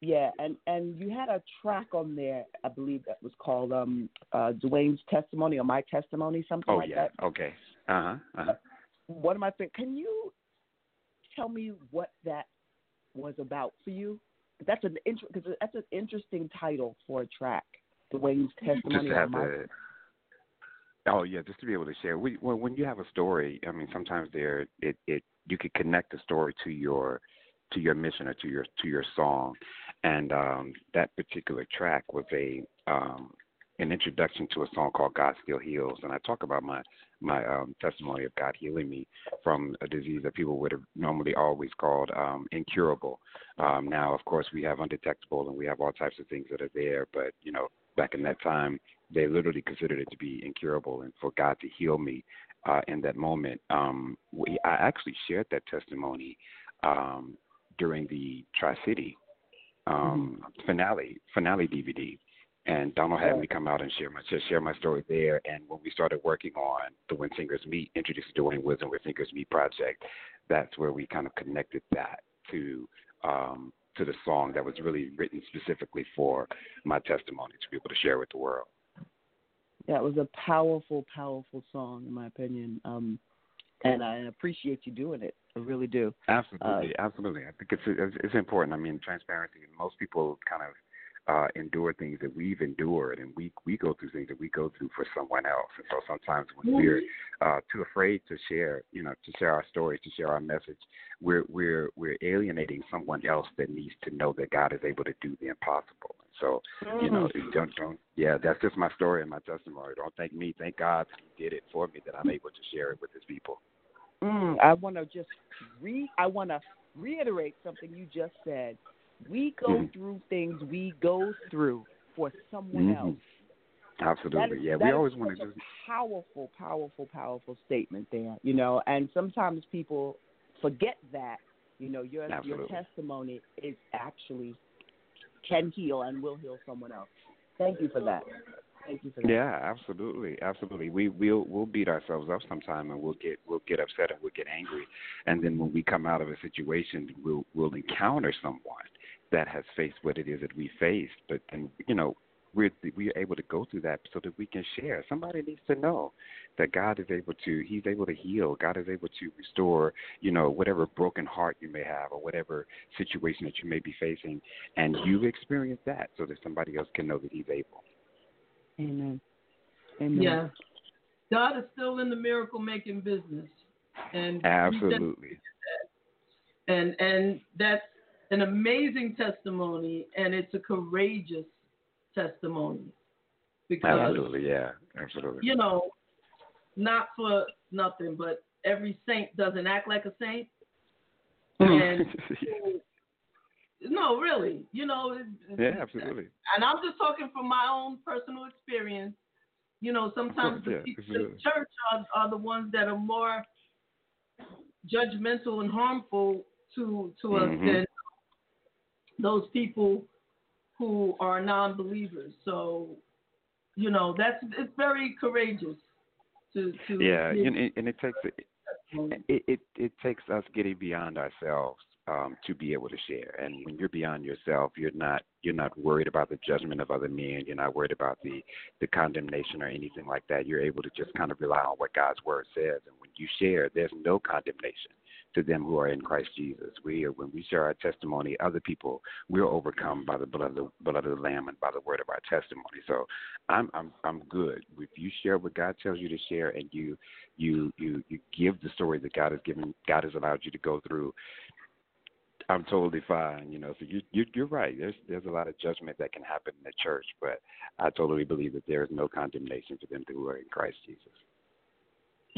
Yeah, and and you had a track on there, I believe that was called um uh DeWayne's testimony or my testimony, something Oh like yeah. that. Okay. Uh huh. Uh-huh. One of my favorite. Can you tell me what that was about for you? That's an cause that's an interesting title for a track. DeWayne's Just testimony to or have my the. Oh yeah, just to be able to share. We, when when you have a story, I mean, sometimes there it it you could connect the story to your to your mission or to your to your song, and um, that particular track was a um, an introduction to a song called God Still Heals, and I talk about my my um, testimony of God healing me from a disease that people would have normally always called um, incurable. Um, now, of course, we have undetectable and we have all types of things that are there, but you know, back in that time, they literally considered it to be incurable, and for God to heal me uh, in that moment, um, we, I actually shared that testimony um, during the Tri City um, finale finale DVD. And Donald had me come out and share my share my story there. And when we started working on the When Singers Meet, introduced the DeWayne Woods and When Singers Meet project, that's where we kind of connected that to um, to the song that was really written specifically for my testimony to be able to share with the world. Yeah, it was a powerful, powerful song in my opinion. Um and I appreciate you doing it. I really do. Absolutely, absolutely. I think it's it's, it's important. I mean, transparency. Most people kind of uh, endure things that we've endured, and we we go through things that we go through for someone else. And so sometimes when we're uh, too afraid to share, you know, to share our stories, to share our message, we're we're we're alienating someone else that needs to know that God is able to do the impossible. And so, you know, don't don't. Yeah, that's just my story and my testimony. Don't thank me. Thank God that He did it for me. That I'm able to share it with His people. Mm, I want to just re I want to reiterate something you just said. We go Mhm. through things we go through for someone Mhm. else. Absolutely. Is- yeah, we always want to just powerful, powerful, powerful statement there. You know, and sometimes people forget that. You know, your your testimony is actually can heal and will heal someone else. Thank you for that. Thank you for that. Yeah, absolutely, absolutely. We we'll we'll beat ourselves up sometime, and we'll get we'll get upset and we'll get angry, and then when we come out of a situation, we'll we'll encounter someone that has faced what it is that we faced. But then you know, we're we're able to go through that so that we can share. Somebody needs to know that God is able to He's able to heal. God is able to restore, you know, whatever broken heart you may have or whatever situation that you may be facing, and you've experienced that, so that somebody else can know that He's able. Amen. Amen. Yeah. God is still in the miracle making business. And Absolutely. and and that's an amazing testimony and it's a courageous testimony. Because Absolutely, yeah. Absolutely. you know, not for nothing, but every saint doesn't act like a saint. And no, really, you know. yeah, absolutely. And I'm just talking from my own personal experience. You know, sometimes the yeah, absolutely. church are, are the ones that are more judgmental and harmful to to us Mhm. than those people who are non-believers. So, you know, that's it's very courageous to to yeah, give- and, it- and it takes it, it it takes us getting beyond ourselves um, to be able to share. And when you're beyond yourself, you're not you're not worried about the judgment of other men. You're not worried about the the condemnation or anything like that. You're able to just kind of rely on what God's word says. And when you share, there's no condemnation to them who are in Christ Jesus. We are, when we share our testimony, other people we're overcome by the blood of the blood of the Lamb and by the word of our testimony. So I'm I'm I'm good. If you share what God tells you to share and you you you you give the story that God has given God has allowed you to go through, I'm totally fine. You know, so you, you you're right. There's there's a lot of judgment that can happen in the church, but I totally believe that there is no condemnation for them who are in Christ Jesus.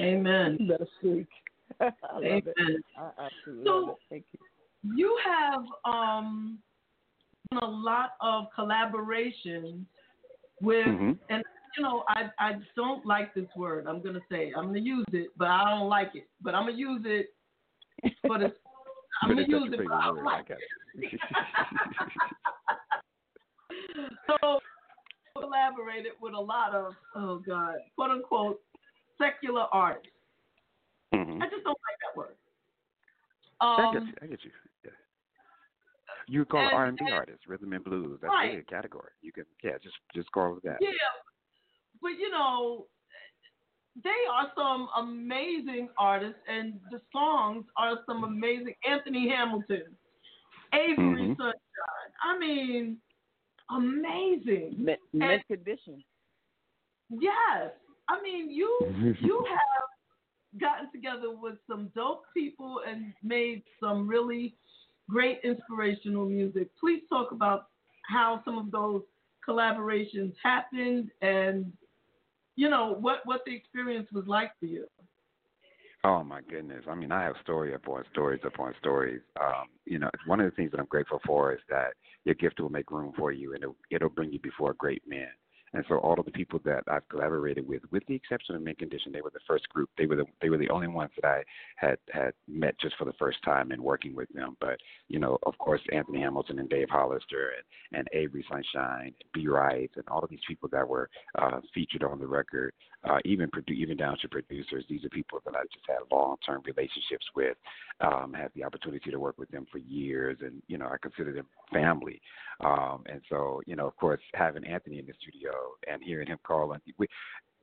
Amen. That's sweet. I love it. I absolutely So- love it. Thank you. You have um done a lot of collaborations with Mhm. and you know, I I don't like this word. I'm gonna say I'm gonna use it, but I don't like it. But I'm gonna use it for the I'm But gonna it's use it, but favorite I don't word. like I got you. so collaborated with a lot of oh god, quote unquote secular artists. Mhm. I just don't like that word. I get Um, you. I get you. Yeah. You call and- R and B artists, rhythm and blues. That's Right. really a category. You can yeah, just just call it that. Yeah, but you know, they are some amazing artists, and the songs are some amazing. Anthony Hamilton, Avery Mhm. Sunshine. I mean, amazing. Mint, mint condition. Yes, I mean you you have gotten together with some dope people and made some really great inspirational music. Please talk about how some of those collaborations happened and you know what what the experience was like for you. Oh my goodness! I mean, I have story upon stories upon stories. Um, you know, one of the things that I'm grateful for is that your gift will make room for you, and it'll, it'll bring you before great men. And so, all of the people that I've collaborated with, with the exception of Mint Condition, they were the first group. They were the they were the only ones that I had had met just for the first time and working with them. But you know, of course, Anthony Hamilton and Dave Hollister and and Avery Sunshine, B. Wright, and all of these people that were uh, featured on the record, uh, even produ- even down to producers. These are people that I just had long term relationships with. Um, had the opportunity to work with them for years, and you know, I consider them family. Um, and so, you know, of course, having Anthony in the studio and hearing him call, and we,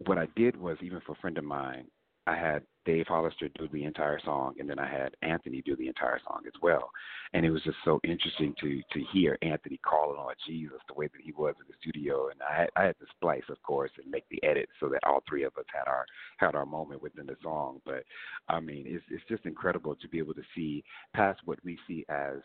what I did was even for a friend of mine, I had Dave Hollister do the entire song, and then I had Anthony do the entire song as well. And it was just so interesting to to hear Anthony calling on Jesus the way that he was in the studio. And I had, I had to splice, of course, and make the edit so that all three of us had our had our moment within the song. But I mean, it's it's just incredible to be able to see past what we see as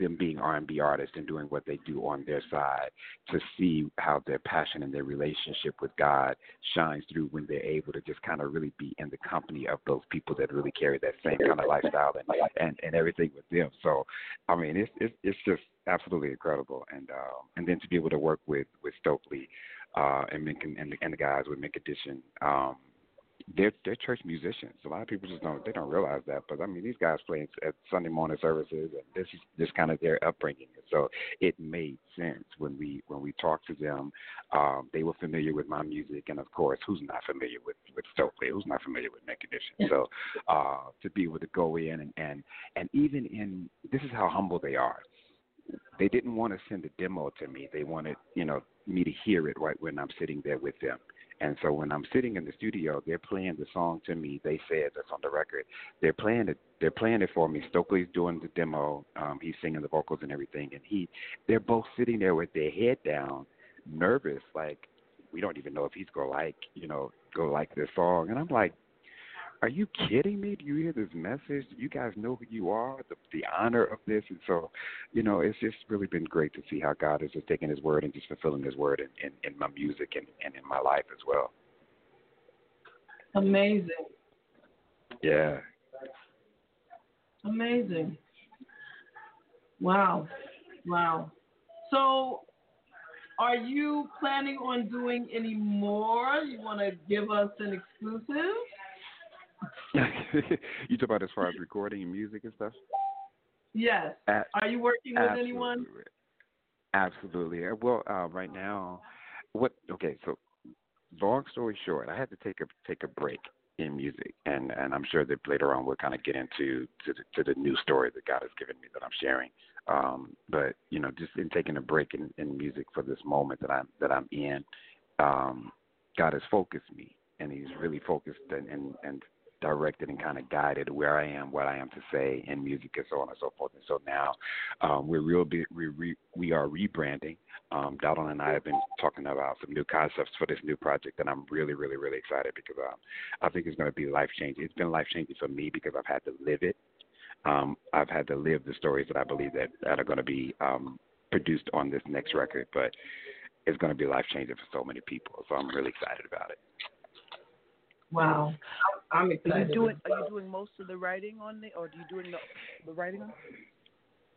them being R&B artists and doing what they do on their side to see how their passion and their relationship with God shines through when they're able to just kind of really be in the company of those people that really carry that same kind of lifestyle and and, and everything with them. So, I mean, it's it's it's just absolutely incredible. And um, and then to be able to work with with Stokley uh, and Mink and the, and the guys with Mint Condition. Um, they're they're church musicians. A lot of people just don't they don't realize that. But I mean, these guys play at Sunday morning services, and this is just kind of their upbringing. And so it made sense when we when we talked to them. Um, they were familiar with my music, and of course, who's not familiar with with Stokley? Who's not familiar with Mint Condition? So uh, to be able to go in and and and even in this is how humble they are. they didn't want to send a demo to me. They wanted, you know, me to hear it right when I'm sitting there with them. And so when I'm sitting in the studio, they're playing the song to me. They said that's on the record. They're playing it. They're playing it for me. Stokley's doing the demo. Um, he's singing the vocals and everything. And he, they're both sitting there with their head down, nervous, like we don't even know if he's gonna like, you know, go like this song. And I'm like, are you kidding me? Do you hear this message? Do you guys know who you are? The, the honor of this, and so, you know, it's just really been great to see how God is just taking His word and just fulfilling His word in, in, in my music and, and in my life as well. Amazing. Yeah. Amazing. Wow. Wow. So, are you planning on doing any more? You want to give us an exclusive? You talk about as far as recording and music and stuff? Yes. Are you working with absolutely. anyone? Absolutely. Uh, Well, uh, right now, what? Okay, so long story short, I had to take a take a break in music, and and I'm sure that later on we'll kind of get into to the, to the new story that God has given me that I'm sharing. Um, but you know, just in taking a break in, in music for this moment that I'm that I'm in, um, God has focused me, and He's really focused and and, and directed and kind of guided where I am, what I am to say in music, and so on and so forth. And so now um, we're real big. We re, we are rebranding. Um, Donald and I have been talking about some new concepts for this new project, and I'm really, really, really excited because um, I think it's going to be life changing. It's been life changing for me because I've had to live it. Um, I've had to live the stories that I believe that that are going to be um, produced on this next record, but it's going to be life changing for so many people. So I'm really excited about it. Wow. I'm Are excited. you doing Are you doing most of the writing on the, or do you doing the, the writing on?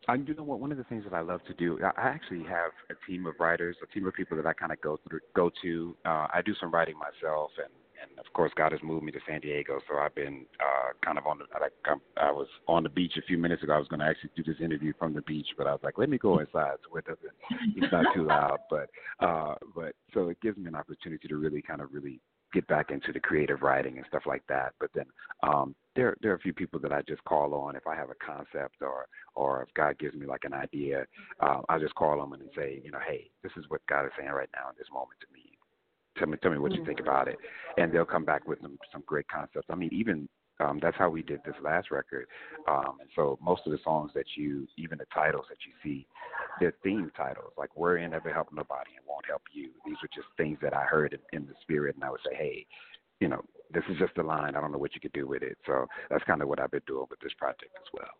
I you know what one of the things that I love to do. I I actually have a team of writers, a team of people that I kind of go through, go to. Uh, I do some writing myself, and and of course God has moved me to San Diego, so I've been uh, kind of on the like I'm, I was on the beach a few minutes ago. I was going to actually do this interview from the beach, but I was like, let me go inside so it doesn't it's not too loud. But uh, but so it gives me an opportunity to really kind of really get back into the creative writing and stuff like that. But then um, there there are a few people that I just call on if I have a concept or or if God gives me like an idea, uh, I just call them and say, you know, hey, this is what God is saying right now in this moment to me. Tell me tell me what you think about it, and they'll come back with some some great concepts. I mean, even um, that's how we did this last record. Um, and so most of the songs that you, even the titles that you see, they're theme titles. Like "We're in never help nobody and won't help you." These are just things that I heard in, in the spirit, and I would say, hey, you know, this is just a line. I don't know what you could do with it. So that's kind of what I've been doing with this project as well.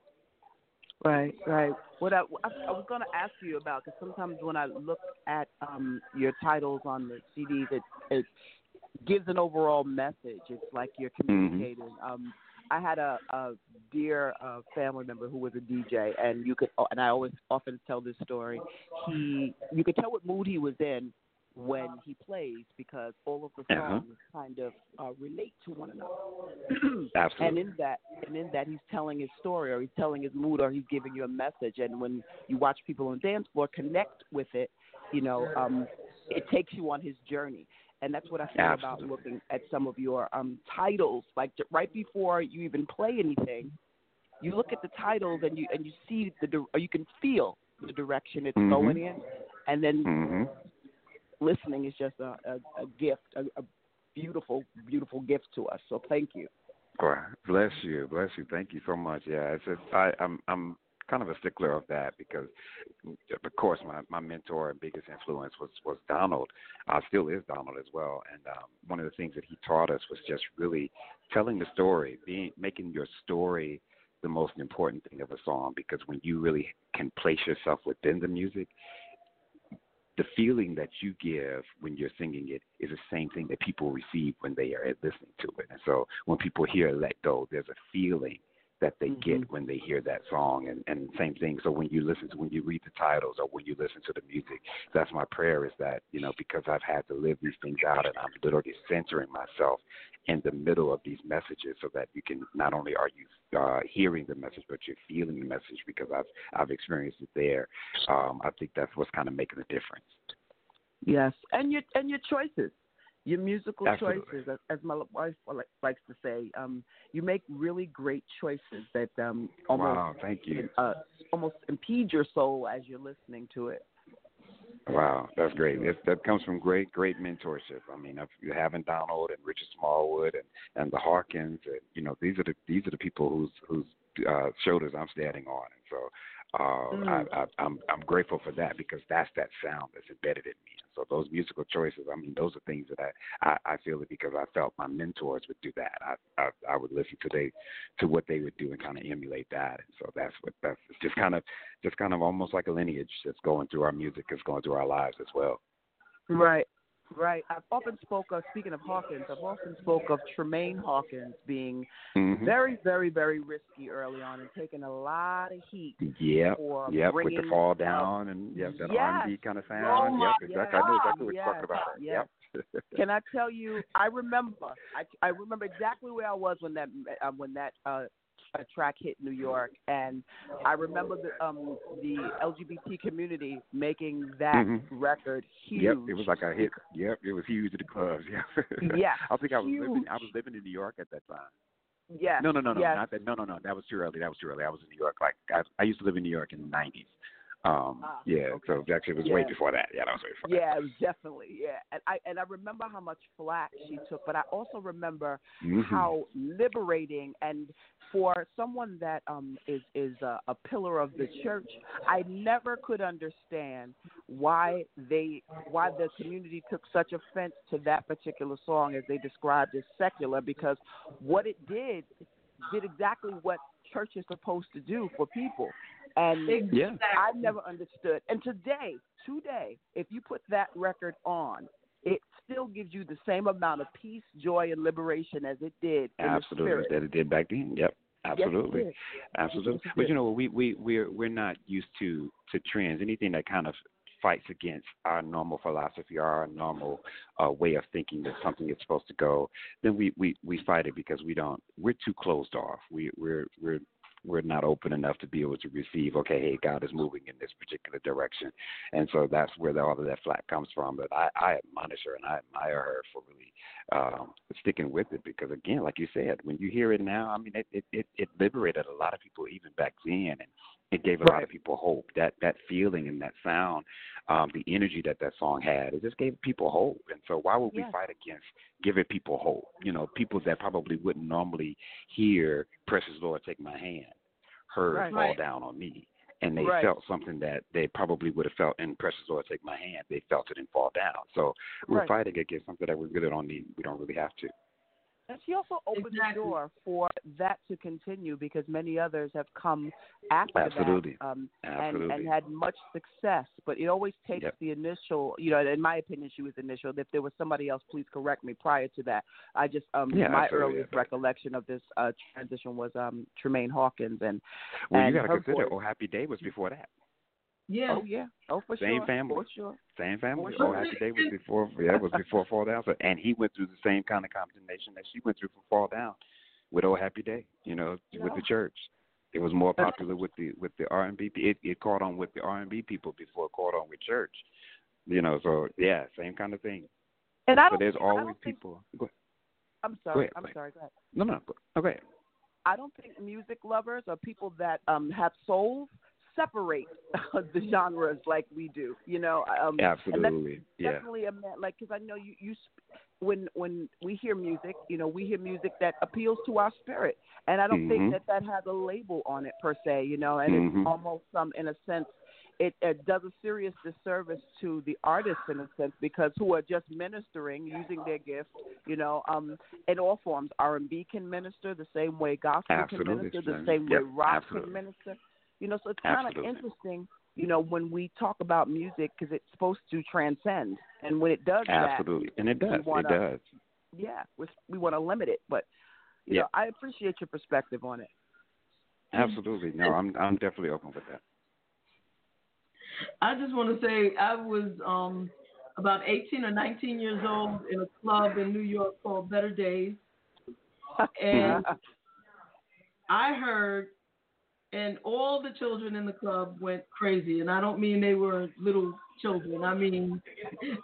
Right, right. What I, I, I was going to ask you about because sometimes when I look at um, your titles on the CDs, it it gives an overall message. It's like you're communicating. Um, I had a, a dear uh, family member who was a DJ, and you could, and I always often tell this story. He, you could tell what mood he was in when he plays because all of the Uh-huh. songs kind of uh, relate to one another. Absolutely. And in that, and in that, he's telling his story, or he's telling his mood, or he's giving you a message. And when you watch people on dance floor connect with it, you know, um, it takes you on his journey. And that's what I feel about looking at some of your um, titles. Like right before you even play anything, you look at the titles and you and you see the or you can feel the direction it's Mhm. going in, and then hmm listening is just a, a, a gift, a, a beautiful, beautiful gift to us. So thank you. Bless you, bless you. Thank you so much. Yeah, it's just I, I'm I'm kind of a stickler of that because, of course, my my mentor and biggest influence was was Donald. Uh, still is Donald as well. And um, one of the things that he taught us was just really telling the story, being making your story the most important thing of a song because when you really can place yourself within the music, the feeling that you give when you're singing it is the same thing that people receive when they are listening to it. And so when people hear Let Go, there's a feeling that they get when they hear that song and, and same thing. So when you listen to when you read the titles or when you listen to the music, that's my prayer is that, you know, because I've had to live these things out and I'm literally centering myself in the middle of these messages so that you can not only are you uh, hearing the message but you're feeling the message because I've I've experienced it there. Um, I think that's what's kind of making a difference. Yes, and your and your choices. Your musical Absolutely. choices, as, as my wife likes to say, um, you make really great choices that um, almost Wow, thank you. uh, almost impede your soul as you're listening to it. Wow, that's great. That, that comes from great, great mentorship. I mean, if you having Donald and Richard Smallwood and and the Hawkins, and you know, these are the these are the people whose whose uh, shoulders I'm standing on, and so uh, Mm. I, I, I'm I'm grateful for that because that's that sound that's embedded in me. So those musical choices, I mean, those are things that I I, I feel it because I felt my mentors would do that. I I, I would listen to they to what they would do and kind of emulate that. And so that's what that's just kind of just kind of almost like a lineage that's going through our music, is going through our lives as well. Right, right. I've often spoke of speaking of Hawkins. I've often spoke of Tramaine Hawkins being Mhm. very, very, very risky early on and taking a lot of heat. Yep, for yep, with the fall down and yeah, that Yes. R&B kind of sound. Oh yep, exactly. I know exactly what yes, you're talking about. yes. Yep. Can I tell you? I remember. I I remember exactly where I was when that uh, when that uh, uh, track hit New York, and I remember the um the LGBT community making that Mhm. record huge. Yep, it was like a hit. Yep, it was huge at the clubs. Yeah. Yes, I think I was huge. living. I was living in New York at that time. Yes. No, no, no, no, yes. not that. No, no, no. That was too early. That was too early. I was in New York. Like I, I used to live in New York in the '90s. Um, Ah, yeah. So actually, it was way before that. Yeah, that was way before Yeah, it was definitely yeah, and I and I remember how much flack she took, but I also remember Mhm. how liberating and for someone that um is is a, a pillar of the church, I never could understand why they why the community took such offense to that particular song as they described as secular because what it did did exactly what church is supposed to do for people. And Yeah. I never understood. And today, today, if you put that record on, it still gives you the same amount of peace, joy, and liberation as it did in Absolutely, that it did back then. Yep, absolutely, did. absolutely. Yes, But you know, we we we're we're not used to to trends. Anything that kind of fights against our normal philosophy, our normal uh, way of thinking that something is supposed to go, then we we we fight it because we don't. We're too closed off. We we're we're we're not open enough to be able to receive. Okay, hey, God is moving in this particular direction, and so that's where the, all of that flack comes from. But I, I admonish her and I admire her for really um, sticking with it because, again, like you said, when you hear it now, I mean, it it, it, it liberated a lot of people even back then, and it gave a lot of people hope. That that feeling and that sound, um, the energy that that song had, it just gave people hope. And so, why would we fight against giving people hope? You know, people that probably wouldn't normally hear "Precious Lord, Take My Hand," heard Right. "Fall Right. Down on Me." And they Right. felt something that they probably would have felt in "Precious Lord, Take My Hand." They felt it and fall down. So we're Right. fighting against something that we really don't need. We don't really have to. And she also opened the door for that to continue because many others have come after Absolutely. that um, and, Absolutely. and had much success. But it always takes Yep. the initial, you know, in my opinion, she was initial. If there was somebody else, please correct me prior to that. I just, um, Yeah, my absolutely, earliest recollection of this uh, transition was um, Tramaine Hawkins. and Well, and you got to consider, voice- "Oh Happy Day" was before that. Yeah. Oh, yeah. Oh, for Same sure. family. For sure. Same family. For Oh. Happy Day was before. Yeah, it was before Fall Down. So, and he went through the same kind of condemnation that she went through for Fall Down, with Oh Happy Day. You know, with the church. It was more popular with the with the R and B. It it caught on with the R and B people before it caught on with church. You know, so yeah, same kind of thing. And I don't there's think- I always don't think- people. Go, I'm Go sorry. ahead, I'm go ahead. sorry. Go ahead. no, no, go, oh, go ahead. I don't think music lovers or people that um have souls separate the genres like we do. You know, um, Absolutely, yeah. definitely a man. Like, because I know you, you, sp- when when we hear music, you know, we hear music that appeals to our spirit, and I don't Mhm. think that that has a label on it per se. You know, and Mhm. it's almost um in a sense. It, it does a serious disservice to the artists in a sense because who are just ministering using their gift, you know, um, in all forms. R and B can minister the same way gospel Absolutely. can minister, the Same- same yep, way rock absolutely. can minister. You know, so it's kind of interesting, you know, when we talk about music because it's supposed to transcend, and when it does Absolutely, and it we does. wanna- it does. yeah, we, we want to limit it. But you Yeah. know, I appreciate your perspective on it. Absolutely. No, I'm I'm definitely open with that. I just want to say I was um, about 18 or 19 years old in a club in New York called Better Days. And I heard, and all the children in the club went crazy. And I don't mean they were little children. I mean,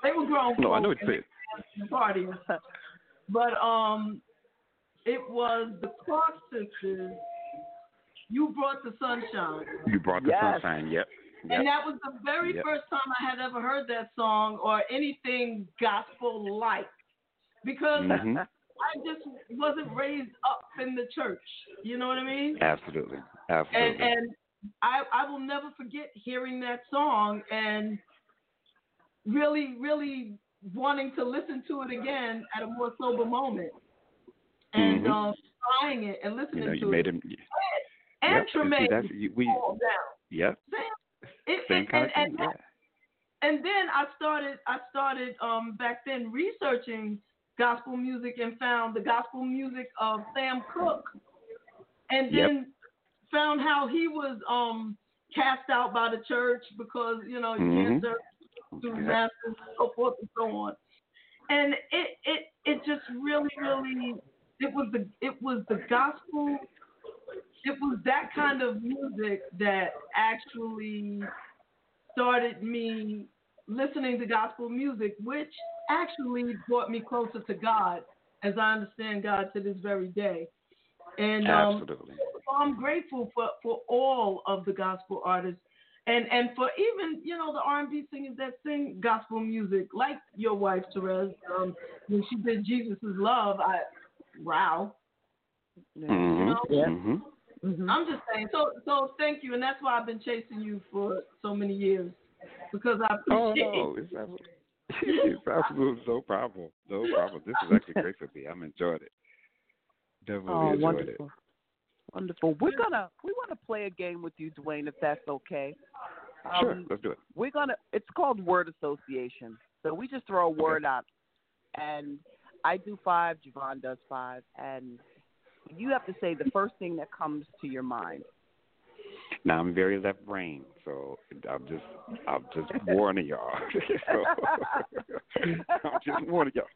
they were grown. No, I know it's big. you're and saying. party. But um, it was the Clark sisters. You brought the sunshine. You brought the Yes. sunshine. Yep. yep. And that was the very Yep. first time I had ever heard that song or anything gospel like. Because Mhm. I just wasn't raised up in the church. You know what I mean? Absolutely. Absolutely. and and I I will never forget hearing that song and really, really wanting to listen to it again at a more sober moment. And Mhm. um trying it and listening you know, to you it. made him. And Yep, Tramaine that's- you- we- down. Yep. It, Same it, kind and, and, yeah. and then I started I started um back then researching gospel music and found the gospel music of Sam Cooke and Yep. then found how he was um cast out by the church because, you know, you Mhm. can't serve through masters and so forth and so on. And it it it just really, really it was the it was the gospel it was that kind of music that actually started me listening to gospel music, which actually brought me closer to God, as I understand God to this very day. And um, Absolutely. so I'm grateful for, for all of the gospel artists, and and for even you know the R&B singers that sing gospel music, like your wife Terez, um, when she did Jesus Love. I wow. Mhm. Yeah. Mhm. I'm just saying. So so thank you, and that's why I've been chasing you for so many years because I Oh appreciate. no, it's absolutely, it's absolutely no problem. No problem. This is actually great for me. I'm enjoying it. Definitely Oh, enjoyed wonderful. it. Wonderful. We're gonna we want to play a game with you, DeWayne, if that's okay. Sure, Um, let's do it. We're gonna. It's called word association. So we just throw a word out, and I do five. JaVonne does five, and you have to say the first thing that comes to your mind. Now I'm very left brain, so I'm just I'm just warning y'all. so, I'm just warning y'all.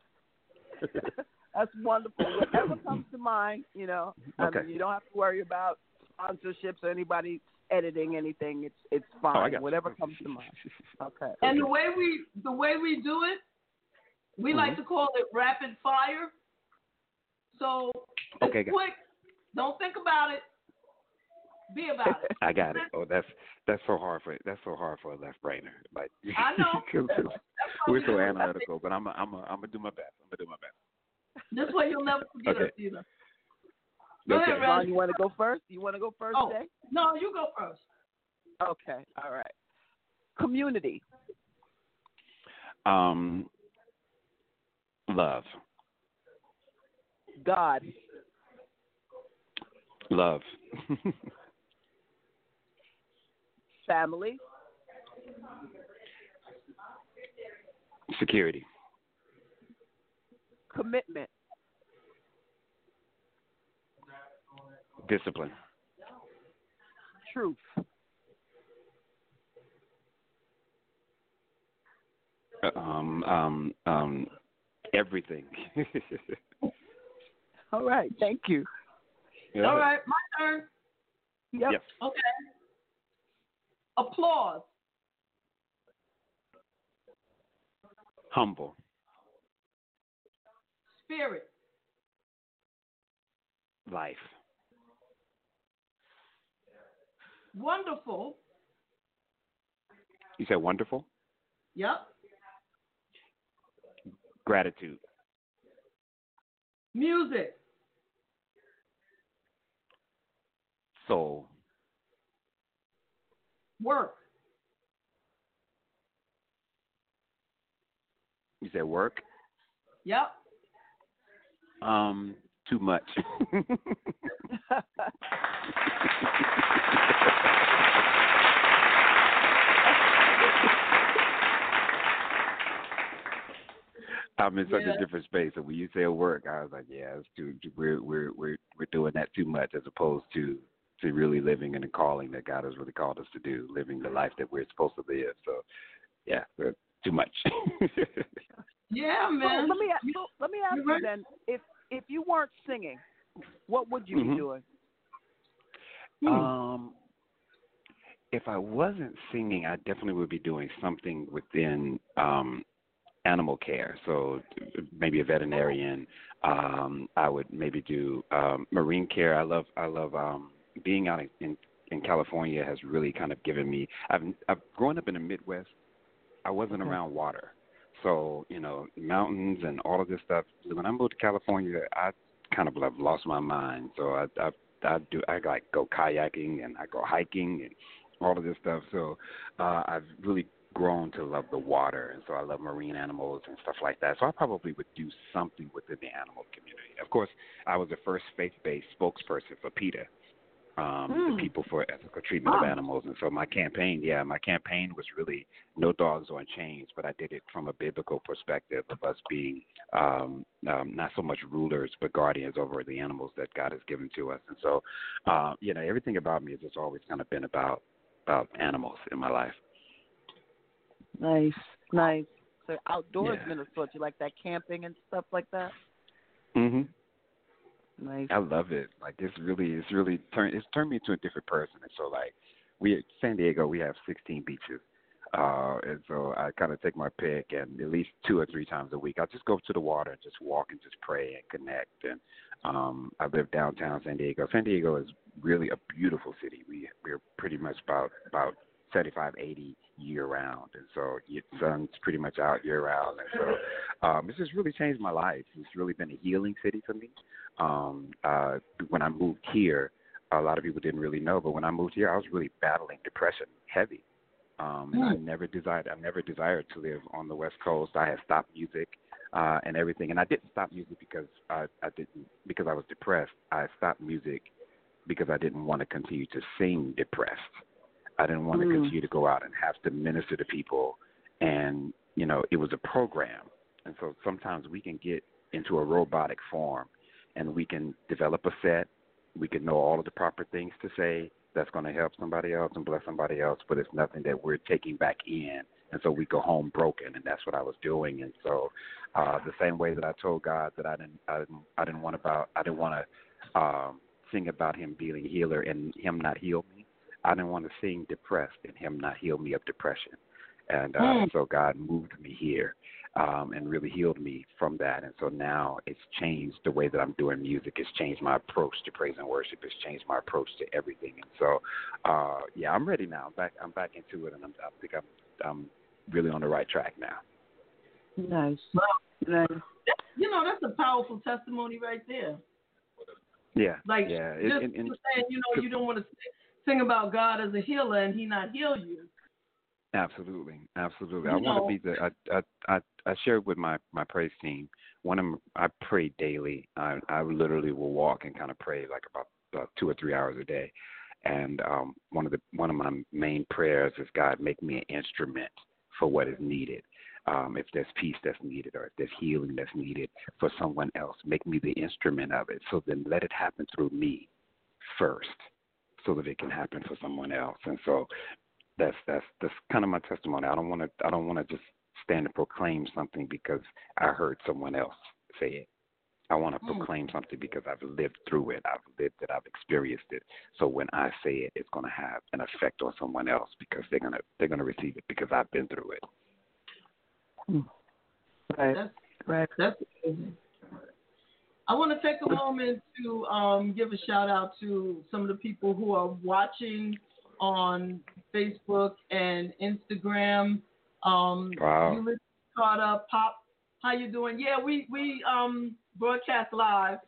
That's wonderful. Whatever comes to mind, you know. I Okay. mean, you don't have to worry about sponsorships or anybody editing anything. It's it's Oh, I fine. you. Whatever comes to mind. Okay. And the way we the way we do it, we Mm-hmm. like to call it rapid fire. So it's Okay, got- quick. Don't think about it. Be about it. I got it. Oh, that's that's so hard for that's so hard for a left brainer. Like I know. 'cause That's why we're so analytical, but I'm a, I'm a, I'm gonna do my best. I'm gonna do my best. This way you'll never forget Okay. us either. Go Okay. ahead, Ron, you want to go first? You want to go first, Oh, Jay? no, you go first. Okay. All right. Community. Um, love, God. love, Family. security, Commitment. discipline, Truth. um, um, um, everything. All right. Thank you. Yeah. All right, my turn. Yep. Yes. Okay. Applause. Humble, Spirit. life, Wonderful. you said wonderful, Yep. gratitude, Music. soul, Work. you said work, Yep. um, too much. I'm in such Yeah. a different space. So when you say work, I was like, yeah, it's too. We're we're we're we're doing that too much, as opposed to to really living in the calling that God has really called us to do, living the life that we're supposed to live. So, yeah, too much. Yeah, So man. let me a- so let me ask You you then, if if you weren't singing, what would you Mhm. be doing? Um, if I wasn't singing, I definitely would be doing something within um, animal care. So maybe a veterinarian. Um, I would maybe do um, marine care. I love I love um, being out in, in California has really kind of given me. I've I've grown up in the Midwest. I wasn't Okay. around water, so you know mountains and all of this stuff. When I moved to California, I kind of have lost my mind. So I I I do I like go kayaking and I go hiking and all of this stuff. So uh, I've really grown to love the water, and so I love marine animals and stuff like that. So I probably would do something within the animal community. Of course, I was the first faith-based spokesperson for PETA, um, Hmm. the People for Ethical Treatment of Animals, and so my campaign, yeah, my campaign was really no dogs on chains, but I did it from a biblical perspective of us being um, um, not so much rulers but guardians over the animals that God has given to us, and so uh, you know everything about me has just always kind of been about about animals in my life. Nice, nice. So outdoors of sorts. You like that camping and stuff like that? Mhm. Nice. I love it. Like it's really, it's really turned, it's turned me into a different person. And so like, we at San Diego, we have 16 beaches, uh, and so I kind of take my pick, and at least two or three times a week, I just go to the water and just walk and just pray and connect. And um, I live downtown San Diego. San Diego is really a beautiful city. We we're pretty much about about 75, 80 year round, and so the sun's pretty much out year round, and so um, it's just really changed my life. It's really been a healing city for me. Um, uh, when I moved here, a lot of people didn't really know, but when I moved here, I was really battling depression heavy. Um, and I never desired, I never desired to live on the West Coast. I had stopped music uh, and everything, and I didn't stop music because I, I didn't because I was depressed. I stopped music because I didn't want to continue to sing depressed. I didn't want to Mm. continue to go out and have to minister to people, and you know, it was a program, and so sometimes we can get into a robotic form, and we can develop a set. We can know all of the proper things to say that's going to help somebody else and bless somebody else, but it's nothing that we're taking back in. And so we go home broken, and that's what I was doing. And so, uh, the same way that I told God that I didn't, I didn't, I didn't want about, I didn't want to um, sing about Him being a healer and Him not heal me. I didn't want to sing depressed and Him not heal me of depression. And uh, Mm. so God moved me here um, and really healed me from that. And so now it's changed the way that I'm doing music. It's changed my approach to praise and worship. It's changed my approach to everything. And so, uh, yeah, I'm ready now. I'm back. I'm back into it, and I'm, I think I'm, I'm really on the right track now. Nice. Nice. You know, that's a powerful testimony right there. Yeah. Like yeah. Just and- and- saying, you know, you don't want to sing about God as a healer and He not heal you. Absolutely, absolutely. You I want to be the. I I I, I shared with my my praise team. One of I pray daily. I I literally will walk and kind of pray like about, about two or three hours a day. And um, one of the one of my main prayers is God make me an instrument for what is needed. Um, if there's peace that's needed or if there's healing that's needed for someone else, make me the instrument of it. So then let it happen through me first, so that it can happen for someone else. And so that's that's that's kind of my testimony. I don't want to I don't want to just stand and proclaim something because I heard someone else say it. I want to Mm. proclaim something because I've lived through it. I've lived it. I've experienced it. So when I say it, it's going to have an effect on someone else because they're gonna they're gonna receive it because I've been through it. Right. That's right. That's amazing. I want to take a moment to um, give a shout out to some of the people who are watching on Facebook and Instagram. Um, Wow. Ulysses Carter, Pop, how you doing? Yeah, we we um, broadcast live,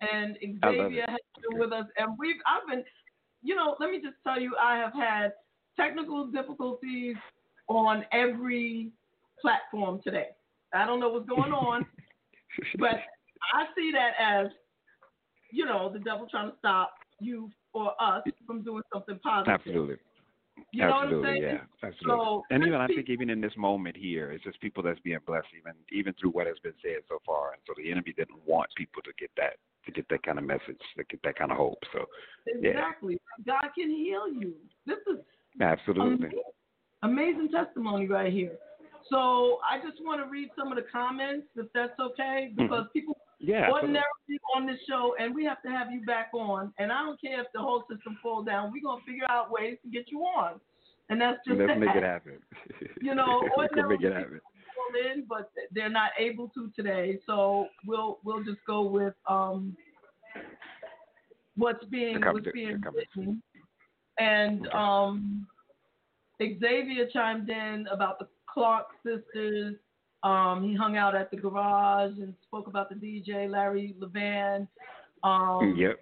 and Xavier has been with us, and we've I've been, you know, let me just tell you, I have had technical difficulties on every platform today. I don't know what's going on, but I see that as, you know, the devil trying to stop you or us from doing something positive. Absolutely. You know what I'm absolutely, saying? yeah, absolutely. So, and even I think even in this moment here, it's just people that's being blessed, even even through what has been said so far. And so the enemy didn't want people to get that to get that kind of message, to get that kind of hope. So yeah, Exactly. God can heal you. This is absolutely. amazing, amazing testimony right here. So I just want to read some of the comments, if that's okay, mm-hmm. because people Yeah, absolutely. ordinarily on this show, and we have to have you back on. And I don't care if the whole system falls down. We're gonna figure out ways to get you on, and that's just Let's make it happen. You know, can make it ordinarily happen. people in, but they're not able to today. So we'll we'll just go with um, what's being what's being written. And um, Xavier chimed in about the Clark sisters. Um, he hung out at the garage and spoke about the DJ Larry Levan. Um, yep.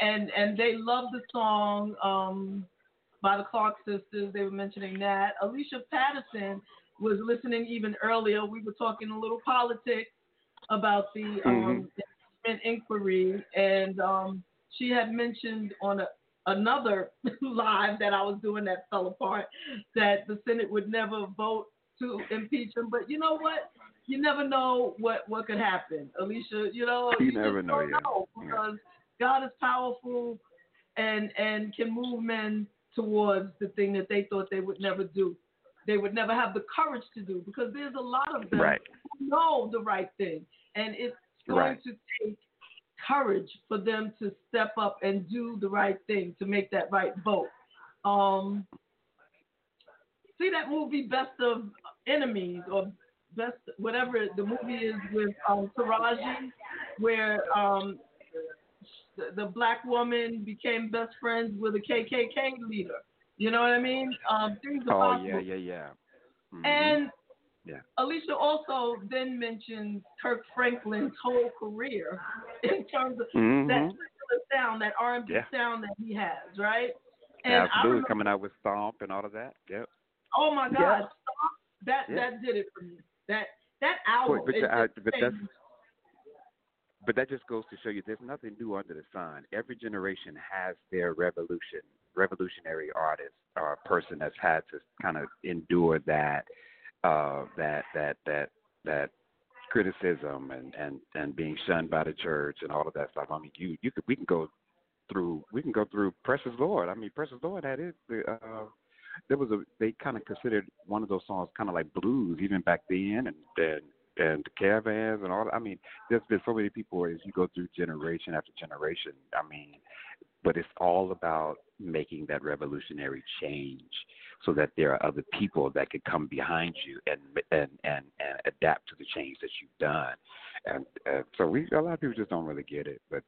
and and they loved the song um, by the Clark sisters. They were mentioning that. Alicia Patterson was listening even earlier. We were talking a little politics about the um, impeachment inquiry, and um, she had mentioned on a, another live that I was doing that fell apart that the Senate would never vote to impeach him. But you know what? You never know what what could happen, Alicia. You know, You just never know, yeah. know because God is powerful and and can move men towards the thing that they thought they would never do. They would never have the courage to do because there's a lot of them Right. who know the right thing, and it's going Right. to take courage for them to step up and do the right thing to make that right vote. Um, see that movie Best of Enemies or Best whatever the movie is with um, Taraji, where um, the, the black woman became best friends with a KKK leader. You know what I mean? Um, things Oh possible. yeah, yeah, yeah. Mhm. And yeah. Alicia also then mentioned Kirk Franklin's whole career in terms of that Mhm. particular sound, that R&B Yeah. sound that he has, right? And I Absolutely remember, coming out with Stomp and all of that. Yep. oh my God, stop. That Yeah. that did it for me. That that album, But, but, it uh, but that's but that just goes to show you there's nothing new under the sun. Every generation has their revolution, revolutionary artist or person that's had to kind of endure that, uh, that that that that criticism and and and being shunned by the church and all of that stuff. I mean, you you could we can go through we can go through Precious Lord. I mean, Precious Lord had it. Uh, there was a they kind of considered one of those songs kind of like blues even back then, and and and the caravans and all. I mean, there's been so many people as you go through generation after generation. I mean, but it's all about making that revolutionary change so that there are other people that could come behind you and and and, and adapt to the change that you've done. And uh, so we a lot of people just don't really get it, but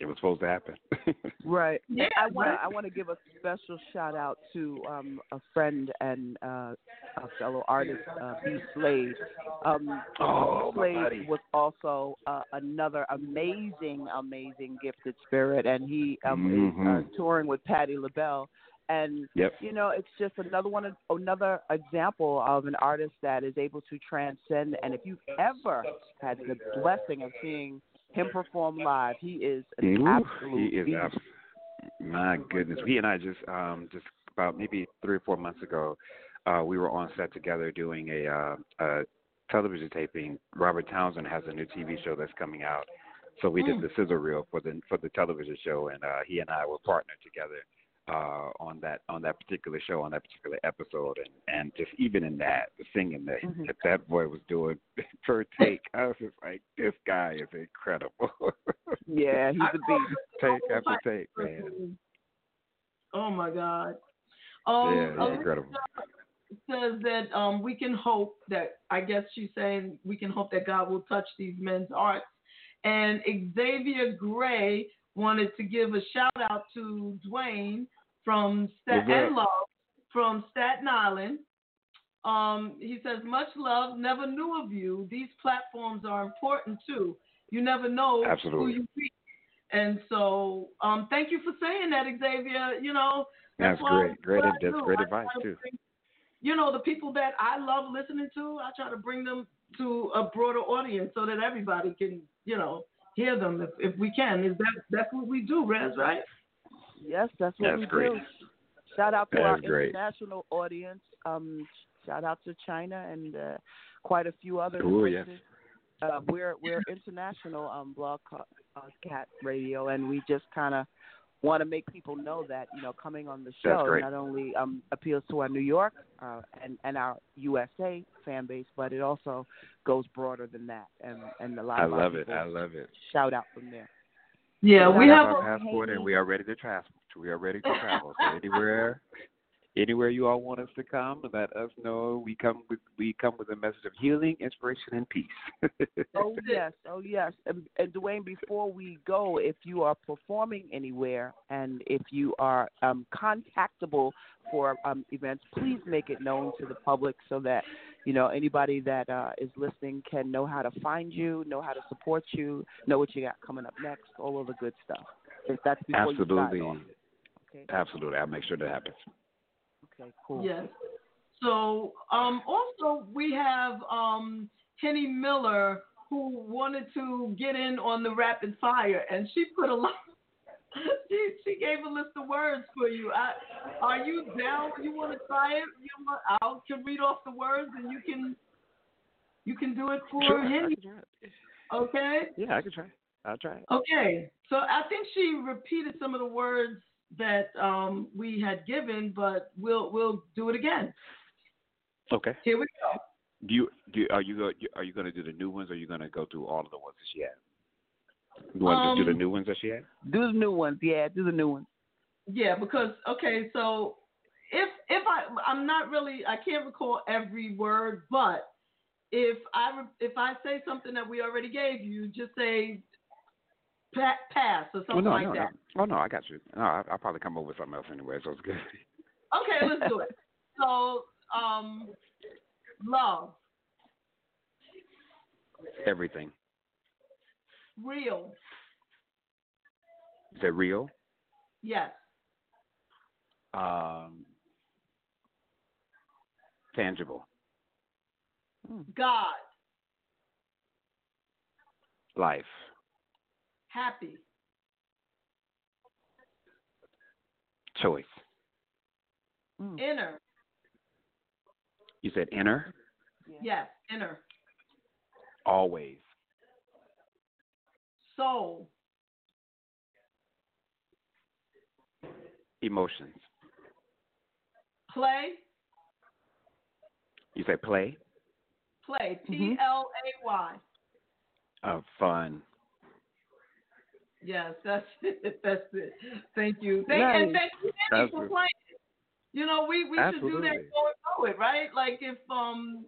it was supposed to happen. Right. Yeah, I want to right. I want to give a special shout out to um, a friend and uh, a fellow artist, uh, B Slade. Um, Oh, B my Slade was also uh, another amazing, amazing gifted spirit, and he um, is uh, Mhm. touring with Patti LaBelle. And Yep. you know, it's just another one, another example of an artist that is able to transcend. And if you've ever had the blessing of seeing him perform live, he is an Ooh, absolute he is beast. abs- my goodness. He and I just um just about maybe three or four months ago, uh we were on set together doing a uh a television taping. Robert Townsend has a new TV show that's coming out. So we did Mm. the sizzle reel for the for the television show and uh he and I were partnered together uh on that on that particular show on that particular episode and and just even in that the singing that Mhm. that, that boy was doing per take I was just like this guy is incredible Yeah, he's a beast. take after take man Oh my God. Um, yeah he's incredible says that um, we can hope that I guess she's saying we can hope that God will touch these men's hearts. And Xavier Gray wanted to give a shout out to DeWayne from Stat- and Love from Staten Island. Um, he says, much love, never knew of you. These platforms are important too. You never know Absolutely. who you reach. And so, um, thank you for saying that, Xavier. You know, that's, That's great. Great that's do. great advice to too. bring- you know, the people that I love listening to, I try to bring them to a broader audience so that everybody can, you know, hear them if, if we can. Is that that's what we do, Rez, right? Yes, that's what That's we great. do. Shout out to That our is great. international audience. Um, shout out to China and uh, quite a few other Ooh, yes. Uh, we're we're international um, blog uh, cat radio, and we just kind of want to make people know that you know coming on the show not only um, appeals to our New York uh, and and our USA fan base, but it also goes broader than that. And and a lot I of our love it. I love it. shout out from there. Yeah, we we have have our a passport and we are ready to travel. We are ready to travel. So anywhere anywhere you all want us to come, let us know. We come with we come with a message of healing, inspiration, and peace. oh yes, oh yes. And, and DeWayne, before we go, if you are performing anywhere and if you are um, contactable for um, events, please make it known to the public so that you know anybody that uh, is listening can know how to find you, know how to support you, know what you got coming up next, all of the good stuff. If that's before Absolutely. you start. Okay. Absolutely, I'll make sure that happens. Okay, cool. Yes. So um, also we have um, Henny Miller who wanted to get in on the rapid fire, and she put a lot. she she gave a list of words for you. I, are you down? You want to try it? You want, I can read off the words, and you can you can do it for Sure, I Henny. can try. Okay. Yeah, I can try. I'll try. Okay, so I think she repeated some of the words that um, we had given, but we'll we'll do it again. Okay. Here we go. Do you do? You, are you go? Are you going to do the new ones, or are you going to go through all of the ones that she had? You want to do Um, the new ones that she had? Do the new ones, yeah. Do the new ones. Yeah, because okay, so if if I I'm not really I can't recall every word, but if I if I say something that we already gave you, just say pa- pass or something oh no, like no, that. no. Oh no, I got you. No, I, I'll probably come over with something else anyway, so it's good. Okay, let's do it. So um, love, Everything. real, Is it real? yes, Um, tangible. God, Life. Happy, Choice. inner, You said inner. yes, inner, Always. soul, Emotions. play, You say play. play, Mm-hmm. P L A Y. Uh, fun. Yes, that's it. That's it. Thank you. Thank, Nice. And thank you Henny, for playing. You know, we, we should do that Absolutely. going forward, right? Like if um